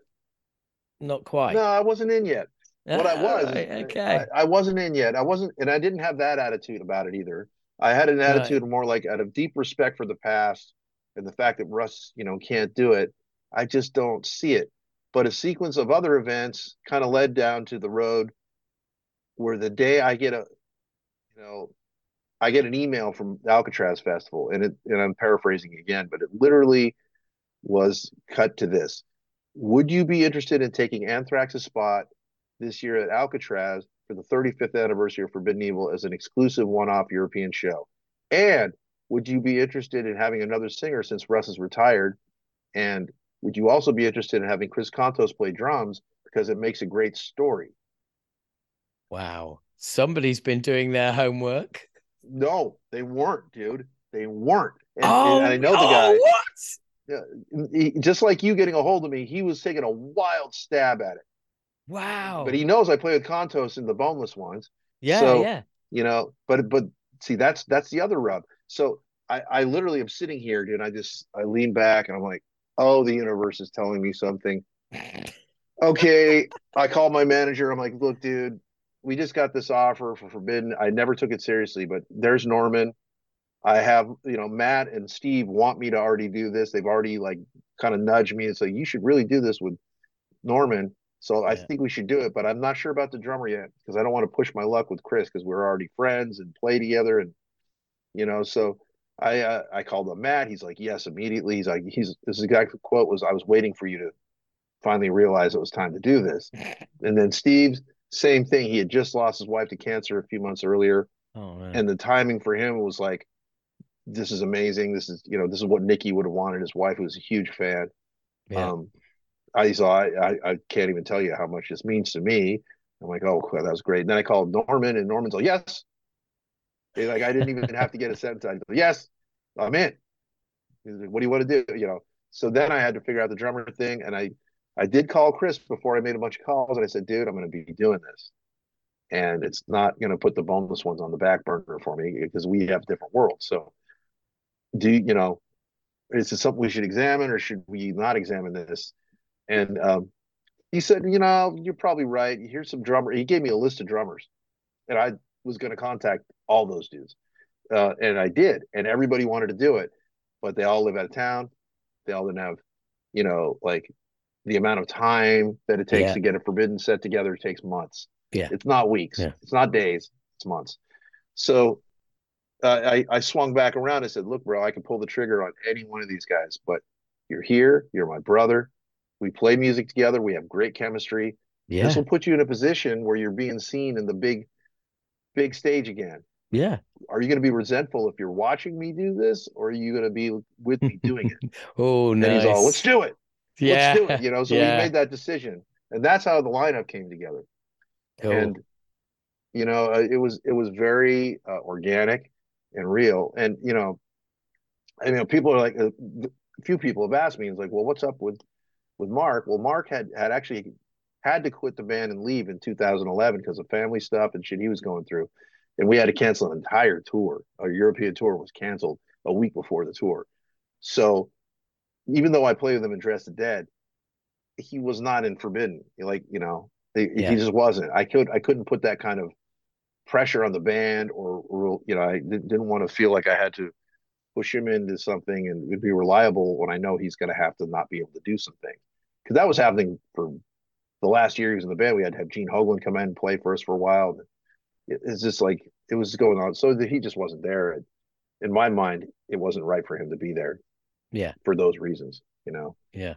not quite. No, I wasn't in yet. What I was, right, okay, I, I, wasn't in yet. I wasn't, and I didn't have that attitude about it either. I had an attitude right. more like out of deep respect for the past and the fact that Russ, you know, can't do it. I just don't see it. But a sequence of other events kind of led down to the road where the day I get a, you know, I get an email from Alcatraz Festival, and it, and I'm paraphrasing again, but it literally was cut to this: Would you be interested in taking Anthrax's spot this year at Alcatraz for the 35th anniversary of Forbidden Evil as an exclusive one-off European show? And would you be interested in having another singer since Russ is retired? And would you also be interested in having Chris Kontos play drums because it makes a great story? Wow. Somebody's been doing their homework. No, they weren't, dude. They weren't. And, oh, and I know the oh, guy. What? Yeah, he, just like you getting a hold of me, he was taking a wild stab at it. Wow. But he knows I play with Kontos in the boneless ones. Yeah, so, yeah. You know, but but see, that's that's the other rub. So I, I literally am sitting here, dude. I just I lean back and I'm like, oh, the universe is telling me something. okay. I call my manager. I'm like, look, dude, we just got this offer for Forbidden. I never took it seriously, but there's Norman. I have, you know, Matt and Steve want me to already do this. They've already like kind of nudged me and say, you should really do this with Norman. So yeah. I think we should do it, but I'm not sure about the drummer yet because I don't want to push my luck with Chris because we're already friends and play together. And, you know, so I, uh, I called him Matt. He's like, yes, immediately. He's like, he's, this exact quote was, I was waiting for you to finally realize it was time to do this. (laughs) and then Steve's, same thing. He had just lost his wife to cancer a few months earlier. Oh, and the timing for him was like, this is amazing. This is, you know, this is what Nikki would have wanted. His wife was a huge fan. Yeah. Um, I saw, I, I can't even tell you how much this means to me. I'm like, oh, that was great. And then I called Norman, and Norman's like, yes. Like, I didn't even have to get a sentence. I go, yes, I'm in. Like, what do you want to do? You know. So then I had to figure out the drummer thing, and I I did call Chris before I made a bunch of calls, and I said, "Dude, I'm going to be doing this, and it's not going to put the boneless ones on the back burner for me because we have different worlds. So, do you, you know, is this something we should examine, or should we not examine this?" And um, he said, "You know, you're probably right. Here's some drummer." He gave me a list of drummers, and I was going to contact all those dudes, uh, and I did, and everybody wanted to do it, but they all live out of town. They all didn't have, you know, like the amount of time that it takes yeah. to get a forbidden set together takes months. Yeah. It's not weeks. Yeah. It's not days. It's months. So uh, I, I swung back around. I said, look, bro, I can pull the trigger on any one of these guys, but you're here. You're my brother. We play music together. We have great chemistry. Yeah. This will put you in a position where you're being seen in the big, big stage again. Yeah. Are you going to be resentful if you're watching me do this, or are you going to be with me doing it? (laughs) oh, nice. And he's all, let's do it yeah. let's do it. You know, so yeah. we made that decision, and that's how the lineup came together. Cool. And you know, uh, it was it was very uh, organic and real. And you know, I mean, people are like, uh, a few people have asked me, it's like, well, what's up with with Mark? Well, Mark had had actually had to quit the band and leave in 2011 because of family stuff and shit he was going through, and we had to cancel an entire tour. Our European tour was canceled a week before the tour. So even though I played with him in Dress the Dead, he was not in Forbidden. Like you know, he, yeah. he just wasn't. I could I couldn't put that kind of pressure on the band, or, or you know, I didn't didn't want to feel like I had to push him into something and be reliable when I know he's going to have to not be able to do something. Because that was happening for the last year he was in the band. We had to have Gene Hoglan come in and play for us for a while. It's just like it was going on. So that he just wasn't there. In my mind, it wasn't right for him to be there. Yeah. For those reasons, you know. Yeah.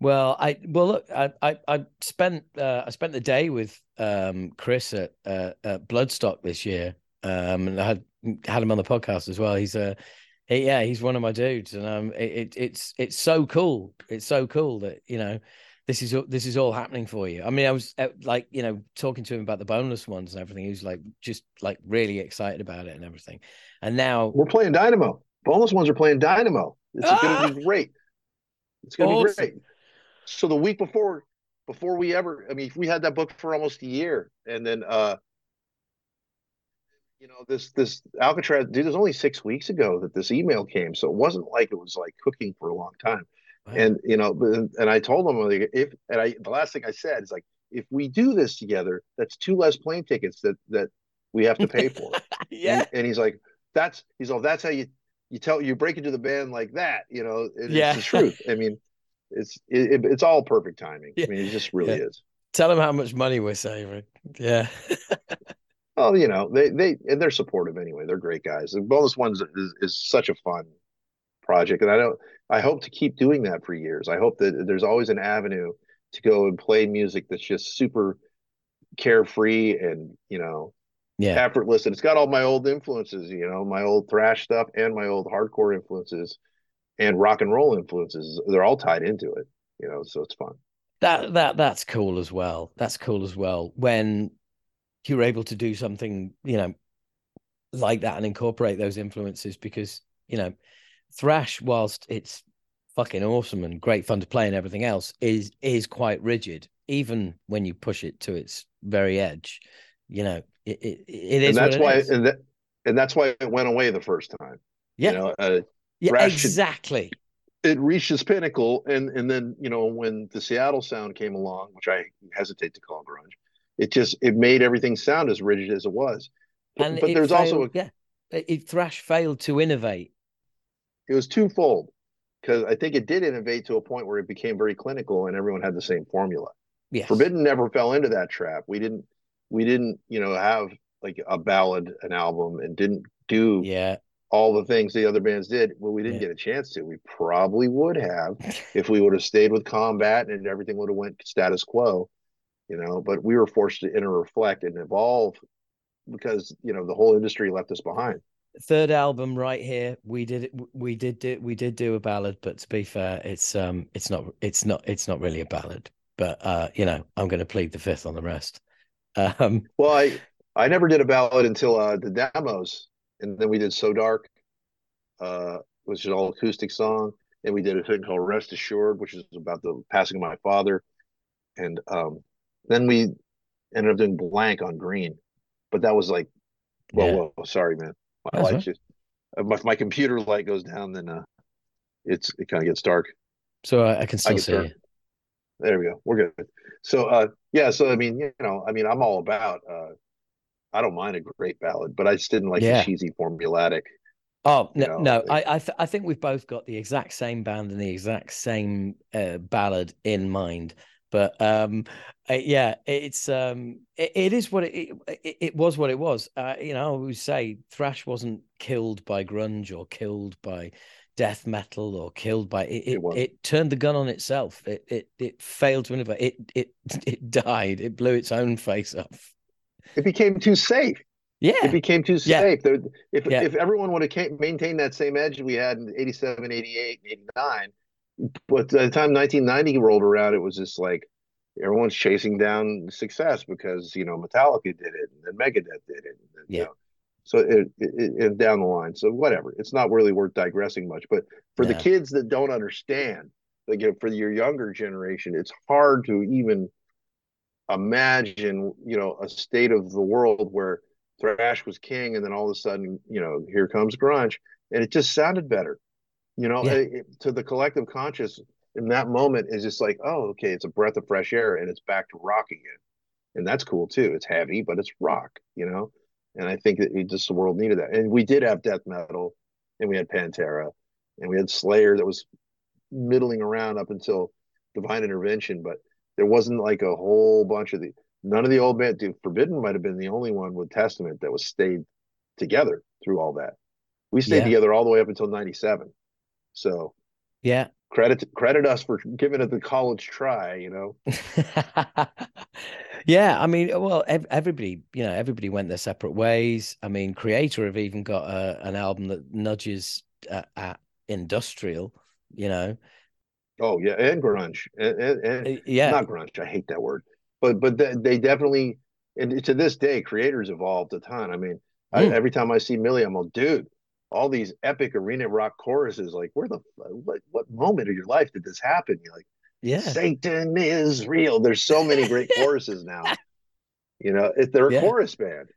Well, I well look, I I, I spent uh, I spent the day with um, Chris at, uh, at Bloodstock this year, um, and I had had him on the podcast as well. He's a uh, he, yeah, he's one of my dudes, and um, it, it, it's it's so cool. It's so cool that you know this is this is all happening for you. I mean, I was uh, like you know talking to him about the boneless ones and everything. He was like just like really excited about it and everything. And now we're playing Dynamo boneless ones are playing Dynamo. It's ah! going to be great. It's going to awesome. be great. So the week before, before we ever, I mean, we had that book for almost a year, and then uh you know this this Alcatraz dude. It was only six weeks ago that this email came, so it wasn't like it was like cooking for a long time. Wow. And you know, and I told him like if and I the last thing I said is like if we do this together, that's two less plane tickets that that we have to pay for. (laughs) yeah. And, and, he's like, that's he's all that's how you you tell you break into the band like that, you know. yeah. It's the truth. I mean, it's it, it's all perfect timing. Yeah. I mean, it just really yeah. is. Tell them how much money we're saving. Yeah. (laughs) well, you know, they they and they're supportive anyway. They're great guys. The boneless ones is, is such a fun project, and I don't. I hope to keep doing that for years. I hope that there's always an avenue to go and play music that's just super carefree and you know yeah. effortless. And it's got all my old influences you know my old thrash stuff and my old hardcore influences and rock and roll influences. They're all tied into it you know so it's fun. That that that's cool as well. That's cool as well. When you're able to do something you know like that and incorporate those influences because you know thrash whilst it's fucking awesome and great fun to play and everything else is is quite rigid even when you push it to its very edge you know it, it, it is and that's why and, that, and that's why it went away the first time yeah. you know, uh, yeah exactly. It reached its pinnacle and and then you know when the seattle sound came along which i hesitate to call grunge it just it made everything sound as rigid as it was. But, and but there's failed, also a, yeah it, thrash failed to innovate it was twofold because I think it did innovate to a point where it became very clinical and everyone had the same formula. Yes. Forbidden never fell into that trap. We didn't we didn't, you know, have like a ballad an album and didn't do yeah all the things the other bands did. Well, we didn't yeah. get a chance to. We probably would have (laughs) if we would have stayed with combat and everything would have went status quo, you know, but we were forced to inter reflect and evolve because, you know, the whole industry left us behind third album right here we did we did do we did do a ballad but to be fair it's um it's not it's not it's not really a ballad. But uh you know i'm going to plead the fifth on the rest. (laughs) Um well i i never did a ballad until uh the demos and then we did so dark uh which is all acoustic song. And we did a thing called rest assured which is about the passing of my father. And um then we ended up doing blank on green but that was like well, yeah. well sorry man my light just if my computer light goes down, then uh, it's it kind of gets dark. So I, I can still I see. You. There we go. We're good. So uh, yeah. So I mean, you know, I mean, I'm all about. Uh, I don't mind a great ballad, but I just didn't like yeah. the cheesy formulatic. Oh no, know, no! I I, th- I think we've both got the exact same band and the exact same uh, ballad in mind but um yeah it's um it, it is what it, it, it was what it was. Uh, you know i always say thrash wasn't killed by grunge or killed by death metal or killed by it it, it, turned the gun on itself. It, it it failed to innovate. It it (laughs) it died. It blew its own face off. It became too safe. Yeah. it became too yeah. safe. If yeah. if everyone would have maintained that same edge we had in 87 88 89 but by the time 1990 rolled around, it was just like everyone's chasing down success because you know Metallica did it and then Megadeth did it. And, yeah. You know, so it, it, it, down the line. So whatever. It's not really worth digressing much. But for yeah. the kids that don't understand, like for your younger generation, it's hard to even imagine, you know, a state of the world where thrash was king, and then all of a sudden, you know, here comes grunge, and it just sounded better you know yeah. it, to the collective conscious in that moment is just like oh okay it's a breath of fresh air and it's back to rock again. And that's cool too. It's heavy but it's rock you know? And i think that just the world needed that. And we did have death metal and we had pantera and we had slayer that was middling around up until divine intervention but there wasn't like a whole bunch of the none of the old band dude forbidden might have been the only one with testament that was stayed together through all that. We stayed yeah. together all the way up until 97 so yeah, credit credit us for giving it the college try. You know. (laughs) yeah, I mean, well, everybody, you know, everybody went their separate ways. I mean, Kreator have even got a, an album that nudges uh, at industrial. You know. Oh yeah, and grunge, and, and, and uh, yeah, not grunge. I hate that word, but but they definitely, and to this day, Kreator's evolved a ton. I mean, mm. I, every time I see Mille, I'm like, dude, all these epic arena rock choruses. Like, where the what what moment of your life did this happen? You're like, yeah, Satan is real. There's so many great (laughs) choruses now. You know, if they're a yeah. chorus band.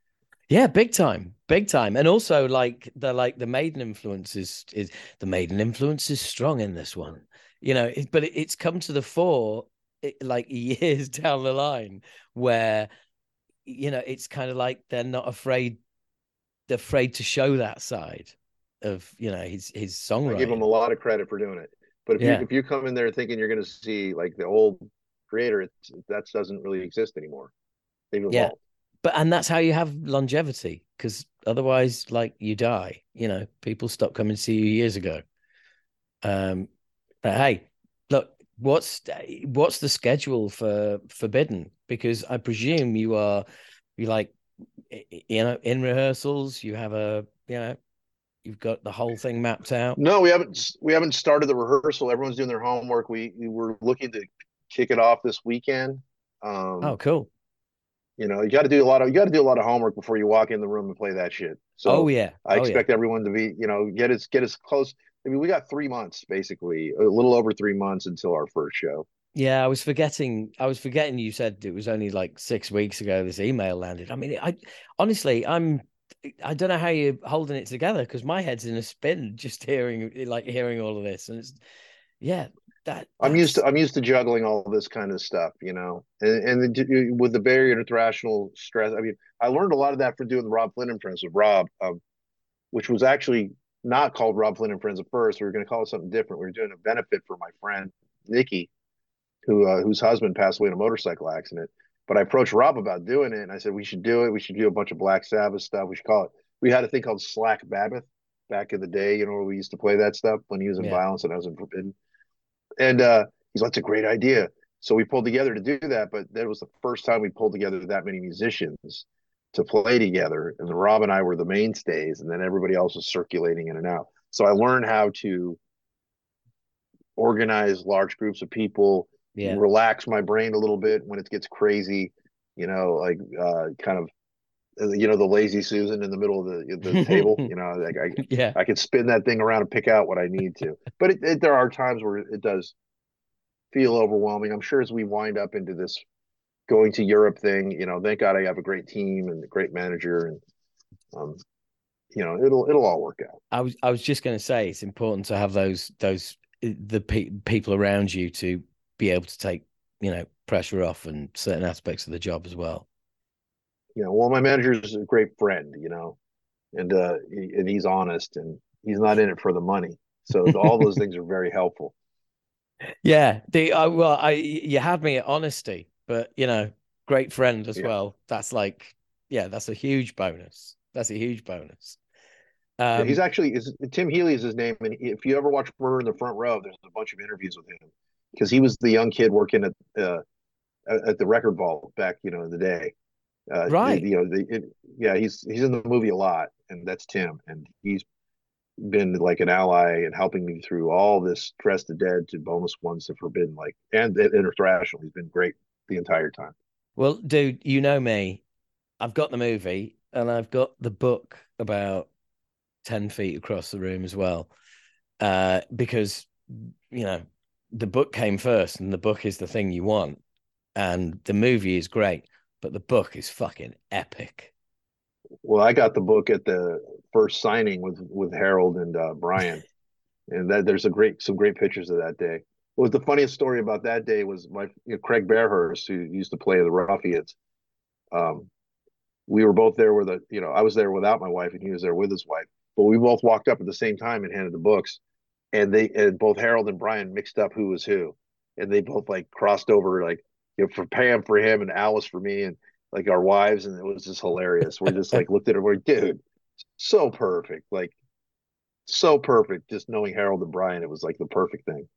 Yeah, big time, big time, and also like the like the maiden influence is is the maiden influence is strong in this one, you know. It, but it, it's come to the fore it, like (laughs) years down the line where you know it's kind of like they're not afraid they're afraid to show that side of you know his his songwriting. I give him a lot of credit for doing it. But if yeah. you if you come in there thinking you're going to see like the old Kreator, that doesn't really exist anymore. They've evolved. Yeah but and that's how you have longevity because otherwise like you die you know people stop coming to see you years ago um but hey look what's what's the schedule for forbidden because i presume you are you like you know in rehearsals you have a you know you've got the whole thing mapped out no we haven't we haven't started the rehearsal everyone's doing their homework we, we were looking to kick it off this weekend um, oh cool you know, you got to do a lot of you got to do a lot of homework before you walk in the room and play that shit. So, oh yeah, I oh, expect yeah. everyone to be, you know, get as get as close. I mean, we got three months basically, a little over three months until our first show. Yeah, I was forgetting. I was forgetting. You said it was only like six weeks ago. This email landed. I mean, I honestly, I'm. I don't know how you're holding it together because my head's in a spin just hearing, like, hearing all of this, and it's, yeah, that I'm used to I'm used to juggling all this kind of stuff, you know, and, and with the barrier international stress. I mean, I learned a lot of that from doing the Robb Flynn and Friends with Robb, um, which was actually not called Robb Flynn and Friends at first. We were going to call it something different. We were doing a benefit for my friend Nikki, who uh, whose husband passed away in a motorcycle accident. But I approached Robb about doing it, and I said we should do it. We should do a bunch of Black Sabbath stuff. We should call it. We had a thing called Slack Babbitt back in the day, you know, where we used to play that stuff when he was in yeah. Vio-lence and I was in Forbidden and uh, he's like, "That's a great idea." So we pulled together to do that, but that was the first time we pulled together that many musicians to play together. And then Robb and I were the mainstays, and then everybody else was circulating in and out. So I learned how to organize large groups of people, yeah. relax my brain a little bit when it gets crazy, you know, like uh, kind of uh, you know the lazy susan in the middle of the, the table (laughs) you know like i yeah. I can spin that thing around and pick out what i need to. But it, it, there are times where it does feel overwhelming. I'm sure as we wind up into this going to europe thing you know thank god i have a great team and a great manager and um you know it'll it'll all work out. I was i was just going to say it's important to have those those uh, the pe- people around you to be able to take you know pressure off and certain aspects of the job as well you know, well, my manager is a great friend, you know, and uh, he, and he's honest and he's not in it for the money. So all those things are very helpful. (laughs) Yeah, the uh, well, I you had me at honesty, but you know, great friend as yeah. well. That's like, yeah, that's a huge bonus. That's a huge bonus. Um, yeah, he's actually is Tim Healy is his name, and if you ever watch Murder in the Front Row, there's a bunch of interviews with him because he was the young kid working at uh, at the record vault back, you know, in the day uh, right. You know, the, it, yeah, he's he's in the movie a lot, and that's Tim, and he's been like an ally and helping me through all this Dress the Dead to boneless ones to forbidden, like and international. He's been great the entire time. Well, dude, you know me. I've got the movie and I've got the book about ten feet across the room as well, uh, because you know the book came first, and the book is the thing you want, and the movie is great but the book is fucking epic. Well, I got the book at the first signing with with Harald and uh, Brian, and that there's a great some great pictures of that day. What was the funniest story about that day was my you know, Craig Behrhorst, who used to play the Ruffians. Um, we were both there with a you know I was there without my wife and he was there with his wife, but we both walked up at the same time and handed the books, and they and both Harald and Brian mixed up who was who, and they both like crossed over like you know, for Pam for him and Alice for me and like our wives, and it was just hilarious. We're just like looked at it, we're like, dude, so perfect, like so perfect. Just knowing Harald and Brian, it was like the perfect thing.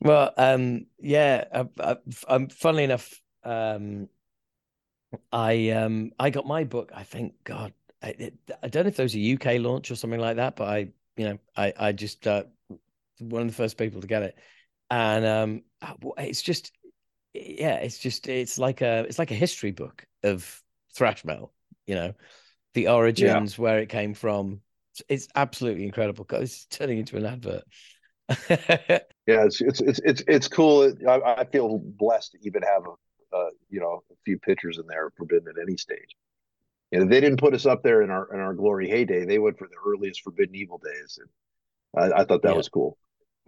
Well, um, yeah, I, I, I'm funnily enough, um, I um, I got my book. I think God, I, it, I don't know if there was a UK launch or something like that, but I, you know, I I just uh, one of the first people to get it, and um, it's just yeah, it's just it's like a it's like a history book of thrash metal. You know, the origins, yeah. where it came from. It's absolutely incredible. Because it's turning into an advert. (laughs) yeah, it's it's it's it's it's cool. I, I feel blessed to even have a, you know a few pictures in there forbidden at any stage. you know, they didn't put us up there in our in our glory heyday. They went for the earliest Forbidden Evil days, and I, I thought that yeah. was cool.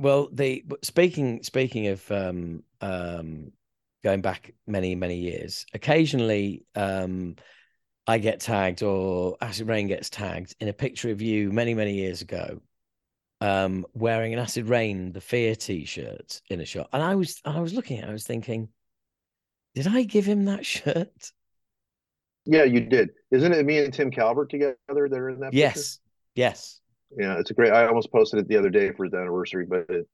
Well, the speaking speaking of um, um, going back many many years, occasionally um, I get tagged or Acid Reign gets tagged in a picture of you many many years ago, um, wearing an Acid Reign the Fear T-shirt in a shot, and I was I was looking at, it, I was thinking, did I give him that shirt? Yeah, you did. Isn't it me and Tim Calvert together that are in that? Yes. Picture? Yes. Yeah, it's a great. I almost posted it the other day for his anniversary, but it,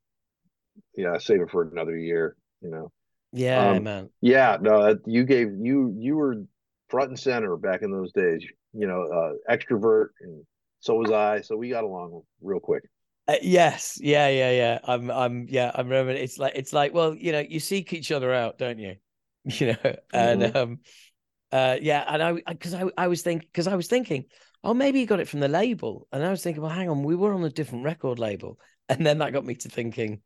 yeah, I save it for another year. You know. Yeah, um, man. Yeah, no, you gave you you were front and center back in those days. You know, uh, extrovert, and so was I. So we got along real quick. Uh, yes, yeah, yeah, yeah. I'm, I'm, yeah. I'm remember. It's like, it's like, well, you know, you seek each other out, don't you? (laughs) You know, and mm-hmm. um, uh, yeah, and I because I, I was thinking because I was thinking, oh, maybe he got it from the label, and I was thinking, well, hang on, we were on a different record label, (laughs) and then that got me to thinking,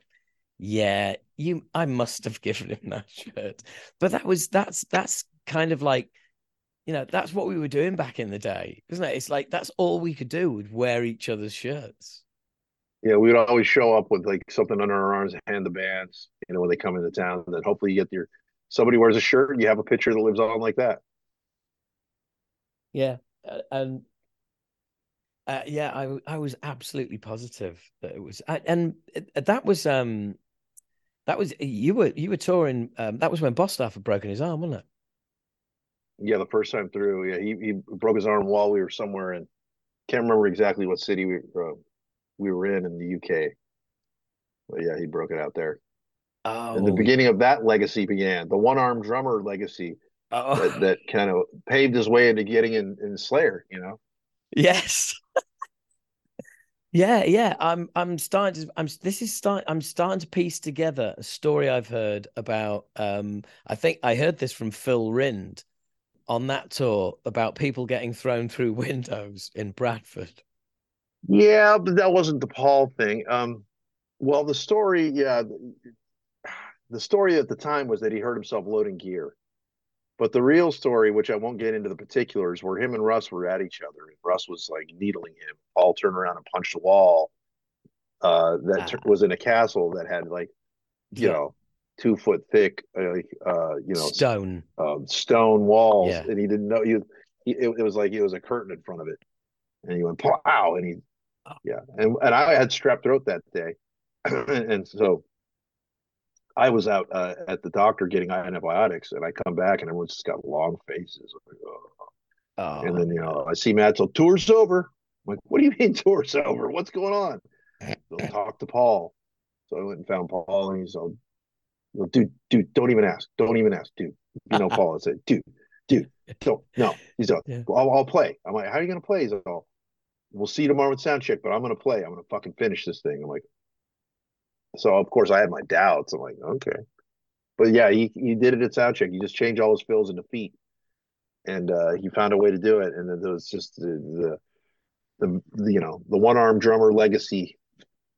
yeah, you, I must have (laughs) given him that shirt, but that was that's that's kind of like, you know, that's what we were doing back in the day, isn't it? It's like that's all we could do would wear each other's shirts. Yeah, we would always show up with like something under our arms, hand the bands, you know, when they come into town, and then hopefully you get your somebody wears a shirt, and you have a picture that lives on like that. Yeah, and uh, yeah, I I was absolutely positive that it was, and that was um, that was you were you were touring. Um, that was when Bostaph had broken his arm, wasn't it? Yeah, the first time through. Yeah, he he broke his arm while we were somewhere in. Can't remember exactly what city we uh, we were in in the UK. But yeah, he broke it out there. Oh. And the beginning of that legacy began. The one armed drummer legacy oh. that, that kind of paved his way into getting in, in Slayer, you know? (laughs) Yes. Yeah, yeah. I'm I'm starting to I'm this is start I'm starting to piece together a story I've heard about um I think I heard this from Phil Rind on that tour about people getting thrown through (laughs) windows in Bradford. Yeah, but that wasn't the Paul thing. Um well the story, yeah, the story at the time was that he hurt himself loading gear. But the real story, which I won't get into the particulars, where him and Russ were at each other. And Russ was like needling him. Paul turned around and punched a wall uh, that ah. was in a castle that had like, you yeah. know, two foot thick, uh, uh, you know, stone uh, stone walls, yeah. and he didn't know. He it, it, was like it was a curtain in front of it, and he went pow, and he, oh. yeah, and and I had strep throat that day, (clears throat) and so I was out uh, at the doctor getting antibiotics, and I come back and everyone's just got long faces. Like, oh. Oh, and then you know I see Matt. So tour's over. I'm like, what do you mean (laughs) tour's over? What's going on? They'll talk to Paul. So I went and found Paul, and he's all, dude, dude, don't even ask, don't even ask, dude. You know Paul. I said, dude, dude, don't, no. He's all, yeah. I'll, I'll play. I'm like, how are you gonna play? He's all, we'll see you tomorrow with sound check, but I'm gonna play. I'm gonna fucking finish this thing. I'm like, so of course I had my doubts. I'm like, okay, but yeah, he he did it at soundcheck. He just changed all his fills into feet, and uh, he found a way to do it. And it was just the the, the, the you know the one arm drummer legacy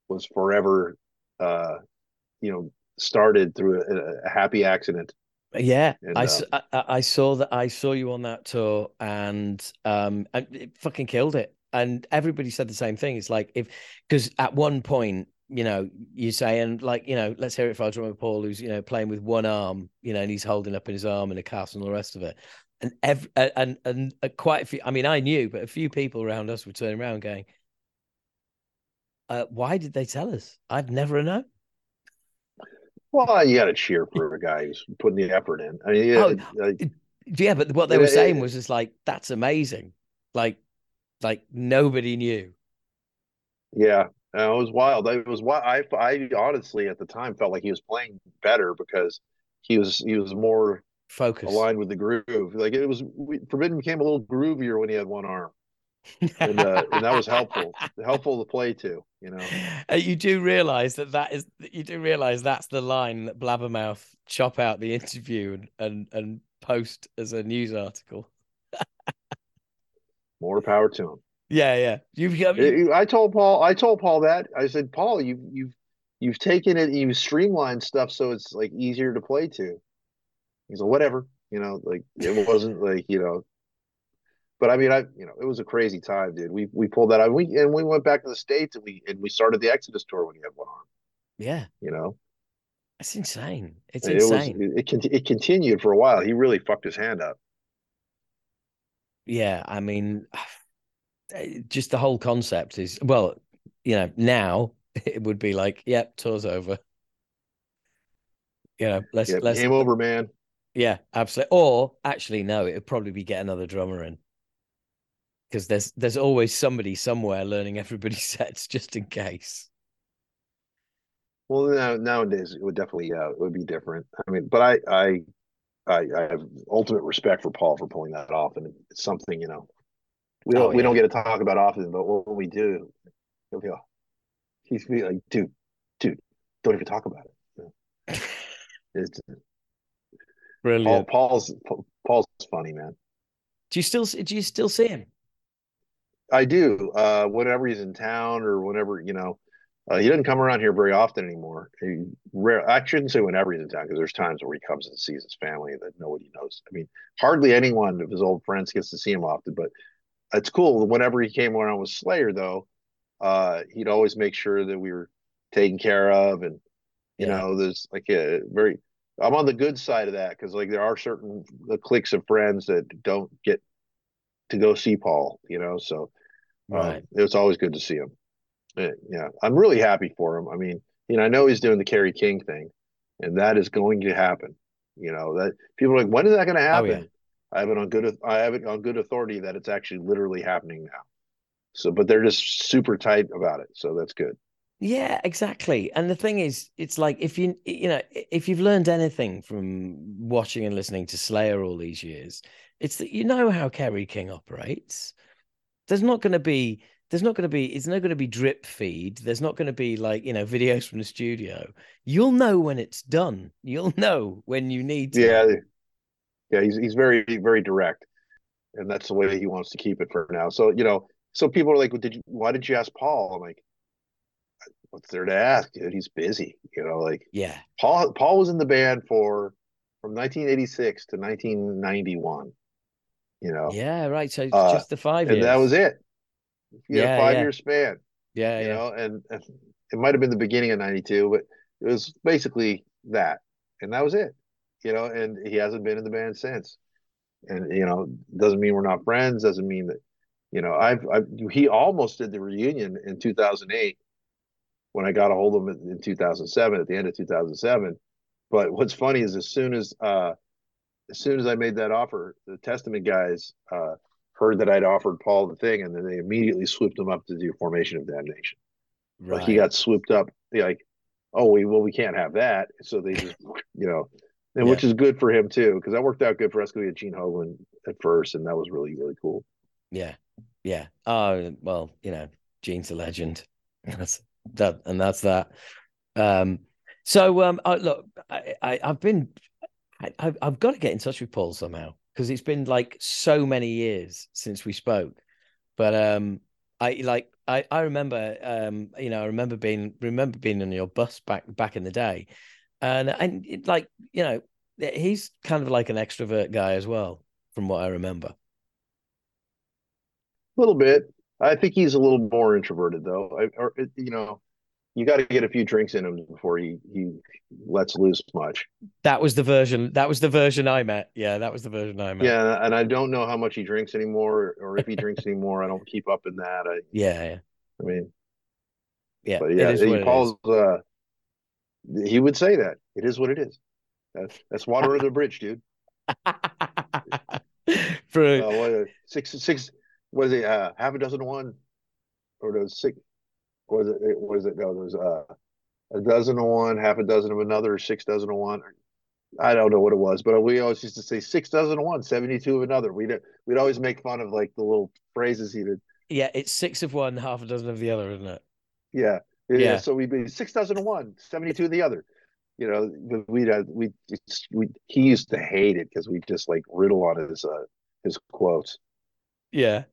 was forever, uh, you know, started through a, a happy accident. Yeah, and, I, uh, I, I saw that I saw you on that tour, and um, and it fucking killed it. And everybody said the same thing. It's like if because at one point you know, you say, and like, you know, let's hear it for our drummer Paul, who's, you know, playing with one arm, you know, and he's holding up in his arm in a cast and all the rest of it. And every, and, and, and quite a few, I mean, I knew, but a few people around us were turning around going, uh, why did they tell us? I'd never known. Well, you got to cheer for a guy who's putting the effort in. I mean, yeah, oh, yeah but what they were saying was just like, that's amazing. Like, like nobody knew. Yeah, it was wild. It was wild. I, I honestly at the time felt like he was playing better because he was he was more focused, aligned with the groove. Like it was Forbidden became a little groovier when he had one arm, and, uh, and that was helpful, (laughs) helpful to play to. You know, uh, you do realize that that is you do realize that's the line that Blabbermouth chop out the interview and and, and post as a news article. (laughs) more power to him. Yeah, yeah. You've, you... I told Paul. I told Paul that. I said, Paul, you you've you've taken it. You've streamlined stuff so it's like easier to play to. He's like, whatever. You know, like it (laughs) wasn't like you know. but I mean, I you know, it was a crazy time, dude. We we pulled that out. We and we went back to the states and we and we started the Exodus tour when he had one arm. Yeah, you know, it's insane. It's it insane. Was, it, it it continued for a while. He really fucked his hand up. Yeah, I mean, just the whole concept is well, you know, now (laughs) it would be like, yep, tour's over. You know, let's yeah, let's game over, man. Yeah, absolutely. Or actually, no, it would probably be get another drummer in because there's there's always somebody somewhere learning everybody's (laughs) sets just in case. Well, now, nowadays it would definitely yeah, it would be different. I mean, but I I I, I have ultimate respect for Paul for pulling that off, and it's something you know we don't oh, yeah. we don't get to talk about often, but when we do, he'll be like, he's be like, dude, dude, don't even talk about it. (laughs) it's, Brilliant. Paul, Paul's Paul's funny, man. Do you still do you still see him? I do. Uh, whenever he's in town or whenever you know, uh, he doesn't come around here very often anymore. He rare. I shouldn't say whenever he's in town because there's times where he comes and sees his family that nobody knows. I mean, hardly anyone of his old friends gets to see him often. But it's cool. Whenever he came around with Slayer, though, uh, he'd always make sure that we were taken care of, and you yeah. know, there's like a very I'm on the good side of that because like there are certain the cliques of friends that don't get to go see Paul, you know. So um, right. it's always good to see him. Yeah, I'm really happy for him. I mean, you know, I know he's doing the Kerry King thing, and that is going to happen. You know that people are like, when is that going to happen? Oh, yeah. I have it on good. I have it on good authority that it's actually literally happening now. So, but they're just super tight about it, so that's good. Yeah, exactly. And the thing is, it's like if you you know if you've learned anything from watching and listening to Slayer all these years, it's that you know how Kerry King operates. There's not going to be there's not going to be it's not going to be drip feed. There's not going to be like you know videos from the studio. You'll know when it's done. You'll know when you need to. Yeah, yeah. He's he's very very direct, and that's the way he wants to keep it for now. So you know, so people are like, well, "Did you? Why did you ask Paul?" I'm like what's there to ask, dude? He's busy. You know, like yeah. Paul Paul was in the band for from 1986 to 1991. You know. Yeah, right. So uh, just the five and years. that was it. Yeah, five yeah. year span. Yeah, you yeah. know, and, and it might have been the beginning of '92, but it was basically that, and that was it. You know, and he hasn't been in the band since. And you know, doesn't mean we're not friends. Doesn't mean that, you know, I've, I've he almost did the reunion in 2008 when I got a hold of him in 2007, at the end of 2007. But what's funny is as soon as uh, as soon as I made that offer, the Testament guys uh, heard that I'd offered Paul the thing, and then they immediately swooped him up to do Formation of Damnation. Right. Like he got swooped up, like, oh, we well we can't have that, so they just you know, and yeah. which is good for him too, because that worked out good for us because we had Gene Hoglan at first, and that was really really cool. Yeah, yeah. Oh well, you know, Gene's a legend. (laughs) That's that and that's that. Um, so um, I, look, I, I have been, I've I've got to get in touch with Paul somehow because it's been like so many years since we spoke. But um, I like I I remember um, you know I remember being remember being on your bus back back in the day, and and it, like you know he's kind of like an extrovert guy as well, from what I remember. A little bit. I think he's a little more introverted though. I, or you know, you got to get a few drinks in him before he he lets loose much. That was the version. That was the version I met. Yeah, that was the version I met. Yeah, and I don't know how much he drinks anymore, or if he drinks anymore. I don't keep up in that. I, (laughs) yeah, yeah. I mean, yeah, but yeah. He calls. Uh, he would say that it is what it is. That's that's water under the bridge, dude. (laughs) For uh, what, six six was it uh, half a dozen of one, or those six? Was it? Was it? No, there's uh, a dozen of one, half a dozen of another, six dozen of one. I don't know what it was, but we always used to say six dozen of one, 72 of another. We'd we'd always make fun of like the little phrases he did. Yeah, it's six of one, half a dozen of the other, isn't it? Yeah. Yeah. So we'd be six dozen of one, 72 the other. You know, we'd uh, we we he used to hate it because we just like riddle on his uh his quotes. Yeah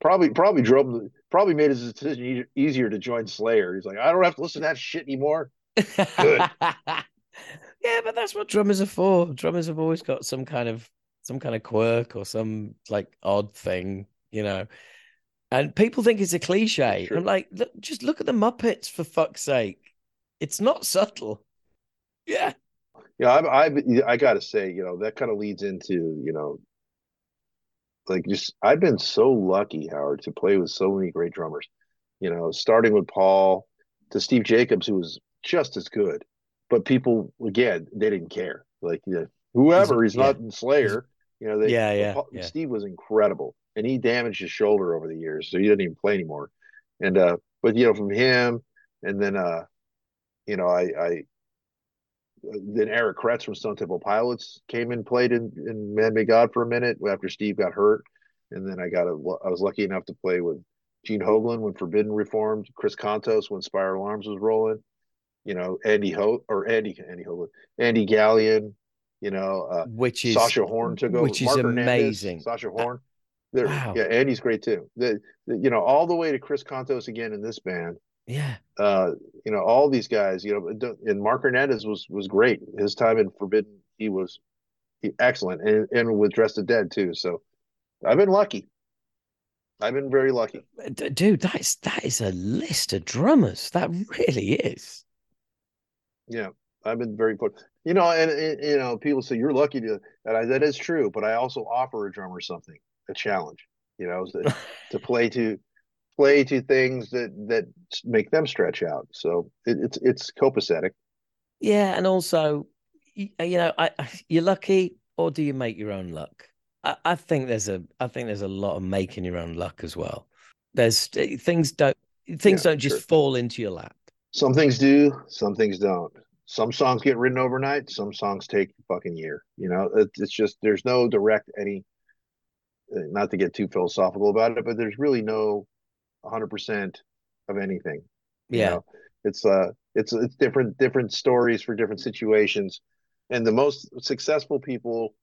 probably probably drove probably made his decision easier to join Slayer. He's like, I don't have to listen to that shit anymore. Good. (laughs) yeah, but that's what drummers are for. Drummers have always got some kind of some kind of quirk or some like odd thing, you know. And people think it's a cliche. Sure. I'm like, look, just look at the Muppets for fuck's sake. It's not (laughs) subtle. Yeah. Yeah, I've, I've I got to say, you know, that kind of leads into, you know, like just I've been so lucky, Howard, to play with so many great drummers. You know, starting with Paul to Steve Jacobs, who was just as good, but people again they didn't care. Like you know, whoever, he's, he's not in Slayer. You know, they, yeah, yeah, yeah. Steve was incredible, and he damaged his shoulder over the years, so he didn't even play anymore. And uh, but you know, from him, and then uh, you know, I, I then Eric Kretz from Stone Temple Pilots came and played in, in Manmade God for a minute after Steve got hurt. And then I got a, I was lucky enough to play with Gene Hoglan when Forbidden reformed, Chris Kontos when Spiral Arms was rolling, you know, Andy Ho or Andy, Andy Hoglan, Andy Galeon, you know, uh, which is Sasha Horn took over, which is Mark amazing. Hernandez, Sasha Horn. There, wow. Yeah, Andy's great too. The, the, you know, all the way to Chris Kontos again in this band. Yeah. Uh, you know, all these guys, you know, and Mark Hernandez was was great. His time in Forbidden, he was he, excellent, and and with Dress the Dead too. So, I've been lucky. I've been very lucky, dude. That is that is a list of drummers. That really is. Yeah, I've been very fortunate. You know, and, and, you know, people say you're lucky to, and I, that is true. But I also offer a drummer something, a challenge. You know, to, (laughs) to play to play to things that that make them stretch out. So it, it's it's copacetic. Yeah, and also, uh, you, know, I, (laughs) you're lucky, or do you make your own luck? I, I think there's a I think there's a lot of making your own luck as well. There's things don't things Yeah, don't just sure. fall into your lap. Some things do, some things don't. Some songs get written overnight. Some songs take a fucking year. You know, it, it's just there's no direct any. uh, Not to get too philosophical about it, but there's really no 100% of anything. you Yeah, know? it's uh, it's it's different different stories for different situations, and the most successful people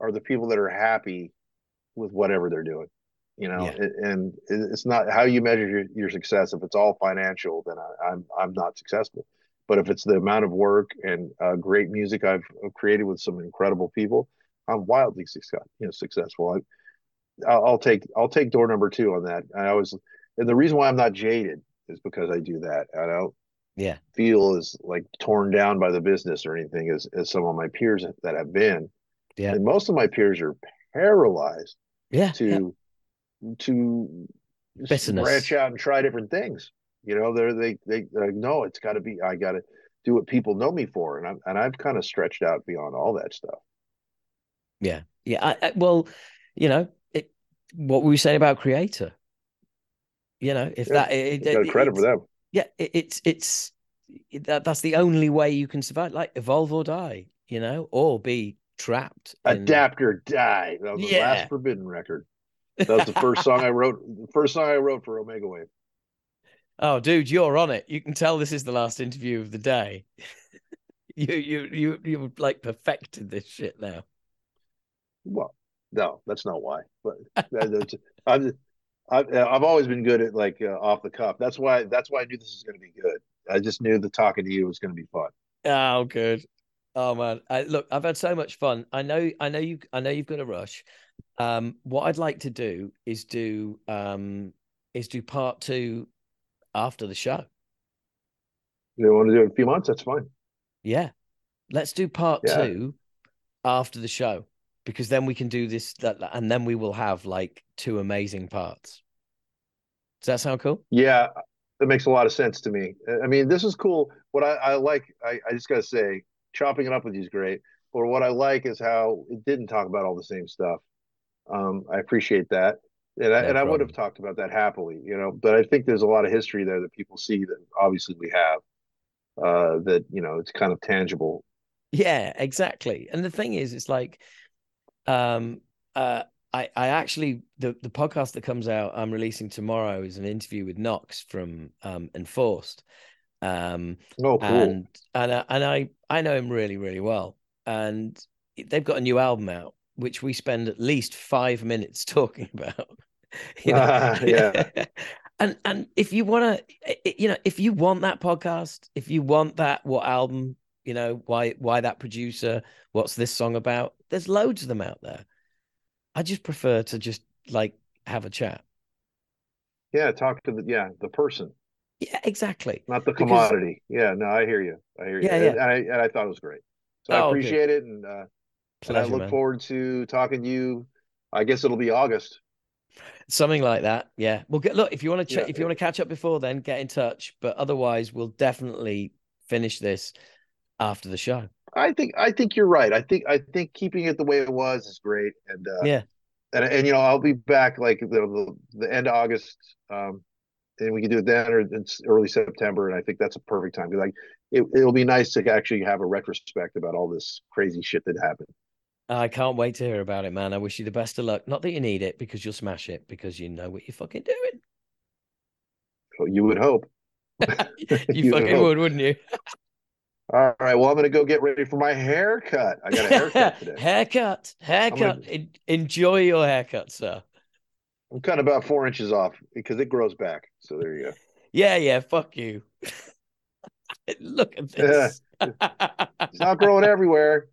are the people that are happy with whatever they're doing. You know, Yeah. and, and it's not how you measure your, your success. If it's all financial, then I, I'm I'm not successful. But if it's the amount of work and uh, great music I've created with some incredible people, I'm wildly success, you know, successful. I, I'll, I'll take I'll take door number two on that. I always and the reason why I'm not jaded is because I do that. I don't yeah, feel as like torn down by the business or anything as as some of my peers that have been. Yeah. And most of my peers are paralyzed yeah. yeah. to to Business. branch out and try different things. You know, they're they they like, no, it's got to be. I got to do what people know me for, and I'm and I've kind of stretched out beyond all that stuff. Yeah, yeah. I, I, well, you know, it, what were we saying about Kreator? You know, if Yeah, that it, it- credit for them. Yeah, it, it's it's that that's the only way you can survive. Like evolve or die, you know, or be trapped. in- Adapt or die. That was the last Forbidden record. That was the first song I wrote. The first song I wrote for Omega Wave. Oh, dude, you're on it. You can tell this is the last interview of the day. (laughs) you you you you like perfected this shit now. Well, no, that's not why. But I've, I've I've always been good at like uh, off the cuff. That's why that's why I knew this was going to be good. I just knew the talking to you was going to be fun. Oh, good. Oh man, I, look, I've had so much fun. I know, I know you, I know you've got a rush. Um, what I'd like to do is do, um, is do part two after the show. You want to do it in a few months? That's fine. Yeah, let's do part Yeah. two after the show because then we can do this, that, and then we will have like two amazing parts. Does that sound cool? Yeah, that makes a lot of sense to me. I mean, this is cool. What I, I like, I, I just got to say, chopping it up with you is great. Or what I like is how it didn't talk about all the same stuff. Um, I appreciate that. And I, No and I would have talked about that happily, you know, but I think there's a lot of history there that people see that obviously we have, uh, that, you know, it's kind of tangible. Yeah, exactly. And the thing is, it's like, um, uh, I, I actually the the podcast that comes out I'm releasing tomorrow is an interview with Knox from um Enforced, um, Oh, cool. and and I, and I I know him really really well, and they've got a new album out which we spend at least five minutes (laughs) talking about. You know? Yeah. (laughs) and and if you want to, you know, if you want that podcast, if you want that what album You know why why that producer? What's this song about? There's loads of them out there. I just prefer to just like have a chat. Yeah, talk to the yeah the person. Yeah, exactly. Not the commodity. Because, yeah, no, I hear you. I hear you. Yeah, yeah. And, I, and I thought it was great. So oh, I appreciate it, and, uh, Pleasure, and I look man. forward to talking to you. I guess it'll be August. Something like that. Yeah. Well, get, look if you want to check, yeah, if you yeah. want to catch up before then, get in touch. But otherwise, we'll definitely finish this after the show. I think I think you're right. I think I think keeping it the way it was is great. And uh, yeah, and and you know I'll be back like the the, the end of August, um, and we can do it then or it's early September, and I think that's a perfect time because like it it'll be nice to actually have a retrospect about all this crazy shit that happened. I can't wait to hear about it, man. I wish you the best of luck. Not that you need it because you'll smash it because you know what you're fucking doing. Well, you would hope. (laughs) (laughs) you, you, fucking would, would, wouldn't you? All right. Well, I'm going to go get ready for my haircut. I got a haircut (laughs) today. haircut. Haircut. Gonna... Enjoy your haircut, sir. I'm cutting about four inches off because it grows back. So there you go. Yeah, yeah. Fuck you. Look at this. it's not growing everywhere.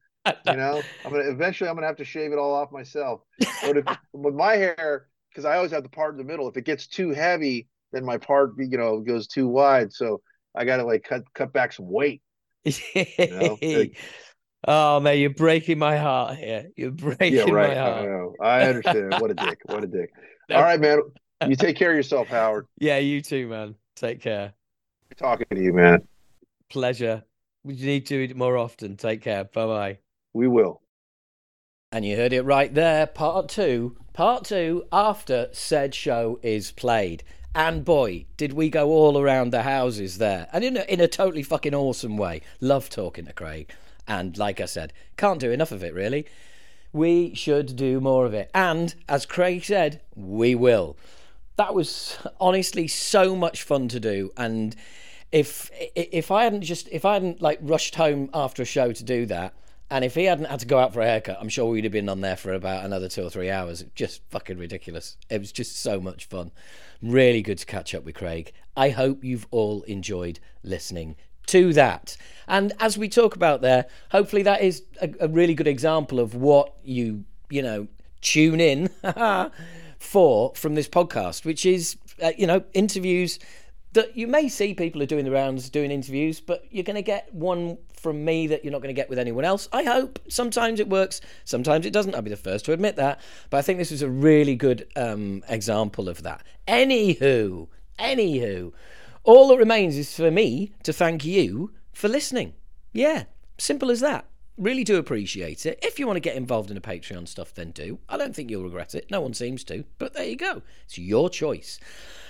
You (laughs) know, I'm gonna eventually I'm gonna have to shave it all off myself. But if (laughs) with my hair, because I always have the part in the middle, if it gets too heavy, then my part you know goes too wide. So I gotta like cut cut back some weight. You know? like, (laughs) oh man, you're breaking my heart here. You're breaking yeah, right. my heart. I know. I understand. what a dick. What a dick. All right, man. You take care of yourself, Howard. Yeah, you too, man. Take care. Talking to you, man. Pleasure. We need to do it more often. Take care. Bye bye. We will. And you heard it right there. Part two. Part two after said show is played. And boy, did we go all around the houses there. And in a, in a totally fucking awesome way. Love talking to Craig. And like I said, can't do enough of it, really. We should do more of it. And as Craig said, we will. That was honestly so much fun to do. And if if I hadn't just if I hadn't like rushed home after a show to do that, and if he hadn't had to go out for a haircut, I'm sure we'd have been on there for about another two or three hours. Just fucking ridiculous. It was just so much fun. Really good to catch up with Craig. I hope you've all enjoyed listening to that. And as we talk about there, hopefully that is a, a really good example of what you, you know, tune in (laughs) for from this podcast, which is, uh, you know, interviews that you may see people are doing the rounds doing interviews, but you're going to get one from me that you're not going to get with anyone else. I hope. Sometimes it works, sometimes it doesn't. I'll be the first to admit that. But I think this is a really good um, example of that. Anywho, anywho, all that remains is for me to thank you for listening. Yeah, simple as that. Really do appreciate it. If you want to get involved in the Patreon stuff, then do. I don't think you'll regret it. No one seems to, but there you go. It's your choice.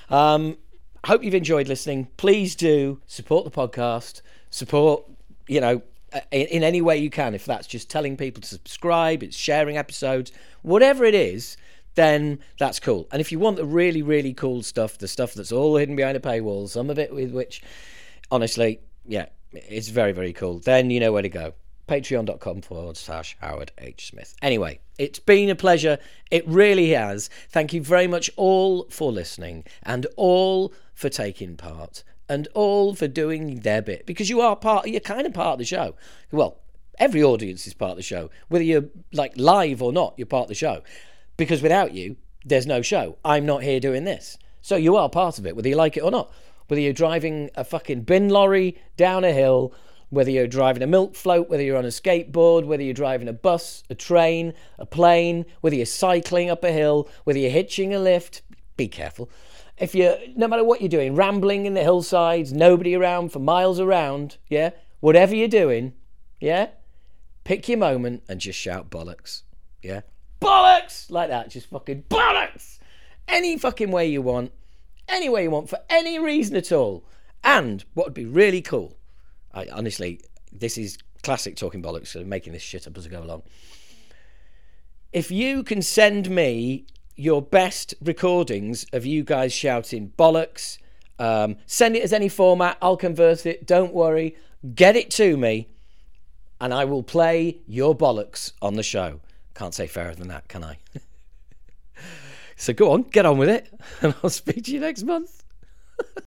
Um, hope you've enjoyed listening. Please do support the podcast, support, you know, uh, in, in, any way you can. If that's just telling people to subscribe, it's sharing episodes, whatever it is, then that's cool. And if you want the really, really cool stuff, the stuff that's all hidden behind a paywall, some of it with which, honestly, yeah, it's very, very cool, then you know where to go patreon.com forward slash Howard H. Smith. Anyway, it's been a pleasure. It really has. Thank you very much all for listening and all for taking part and all for doing their bit because you are part, you're kind of part of the show. Well, every audience is part of the show, whether you're like live or not, you're part of the show. Because without you, there's no show. I'm not here doing this. So you are part of it, whether you like it or not. Whether you're driving a fucking bin lorry down a hill whether you're driving a milk float, whether you're on a skateboard, whether you're driving a bus, a train, a plane, whether you're cycling up a hill, whether you're hitching a lift, be careful. If you're, no matter what you're doing, rambling in the hillsides, nobody around for miles around, yeah, whatever you're doing, yeah, pick your moment and just shout bollocks, yeah, bollocks, like that, just fucking bollocks, any fucking way you want, any way you want, for any reason at all. And what would be really cool I honestly, this is classic talking bollocks, so making this shit up as I go along. If you can send me your best recordings of you guys shouting bollocks, um, send it as any format. I'll convert it. Don't worry. Get it to me, and I will play your bollocks on the show. Can't say fairer than that, can I? (laughs) so go on, get on with it, (laughs) and I'll speak to you next month. (laughs)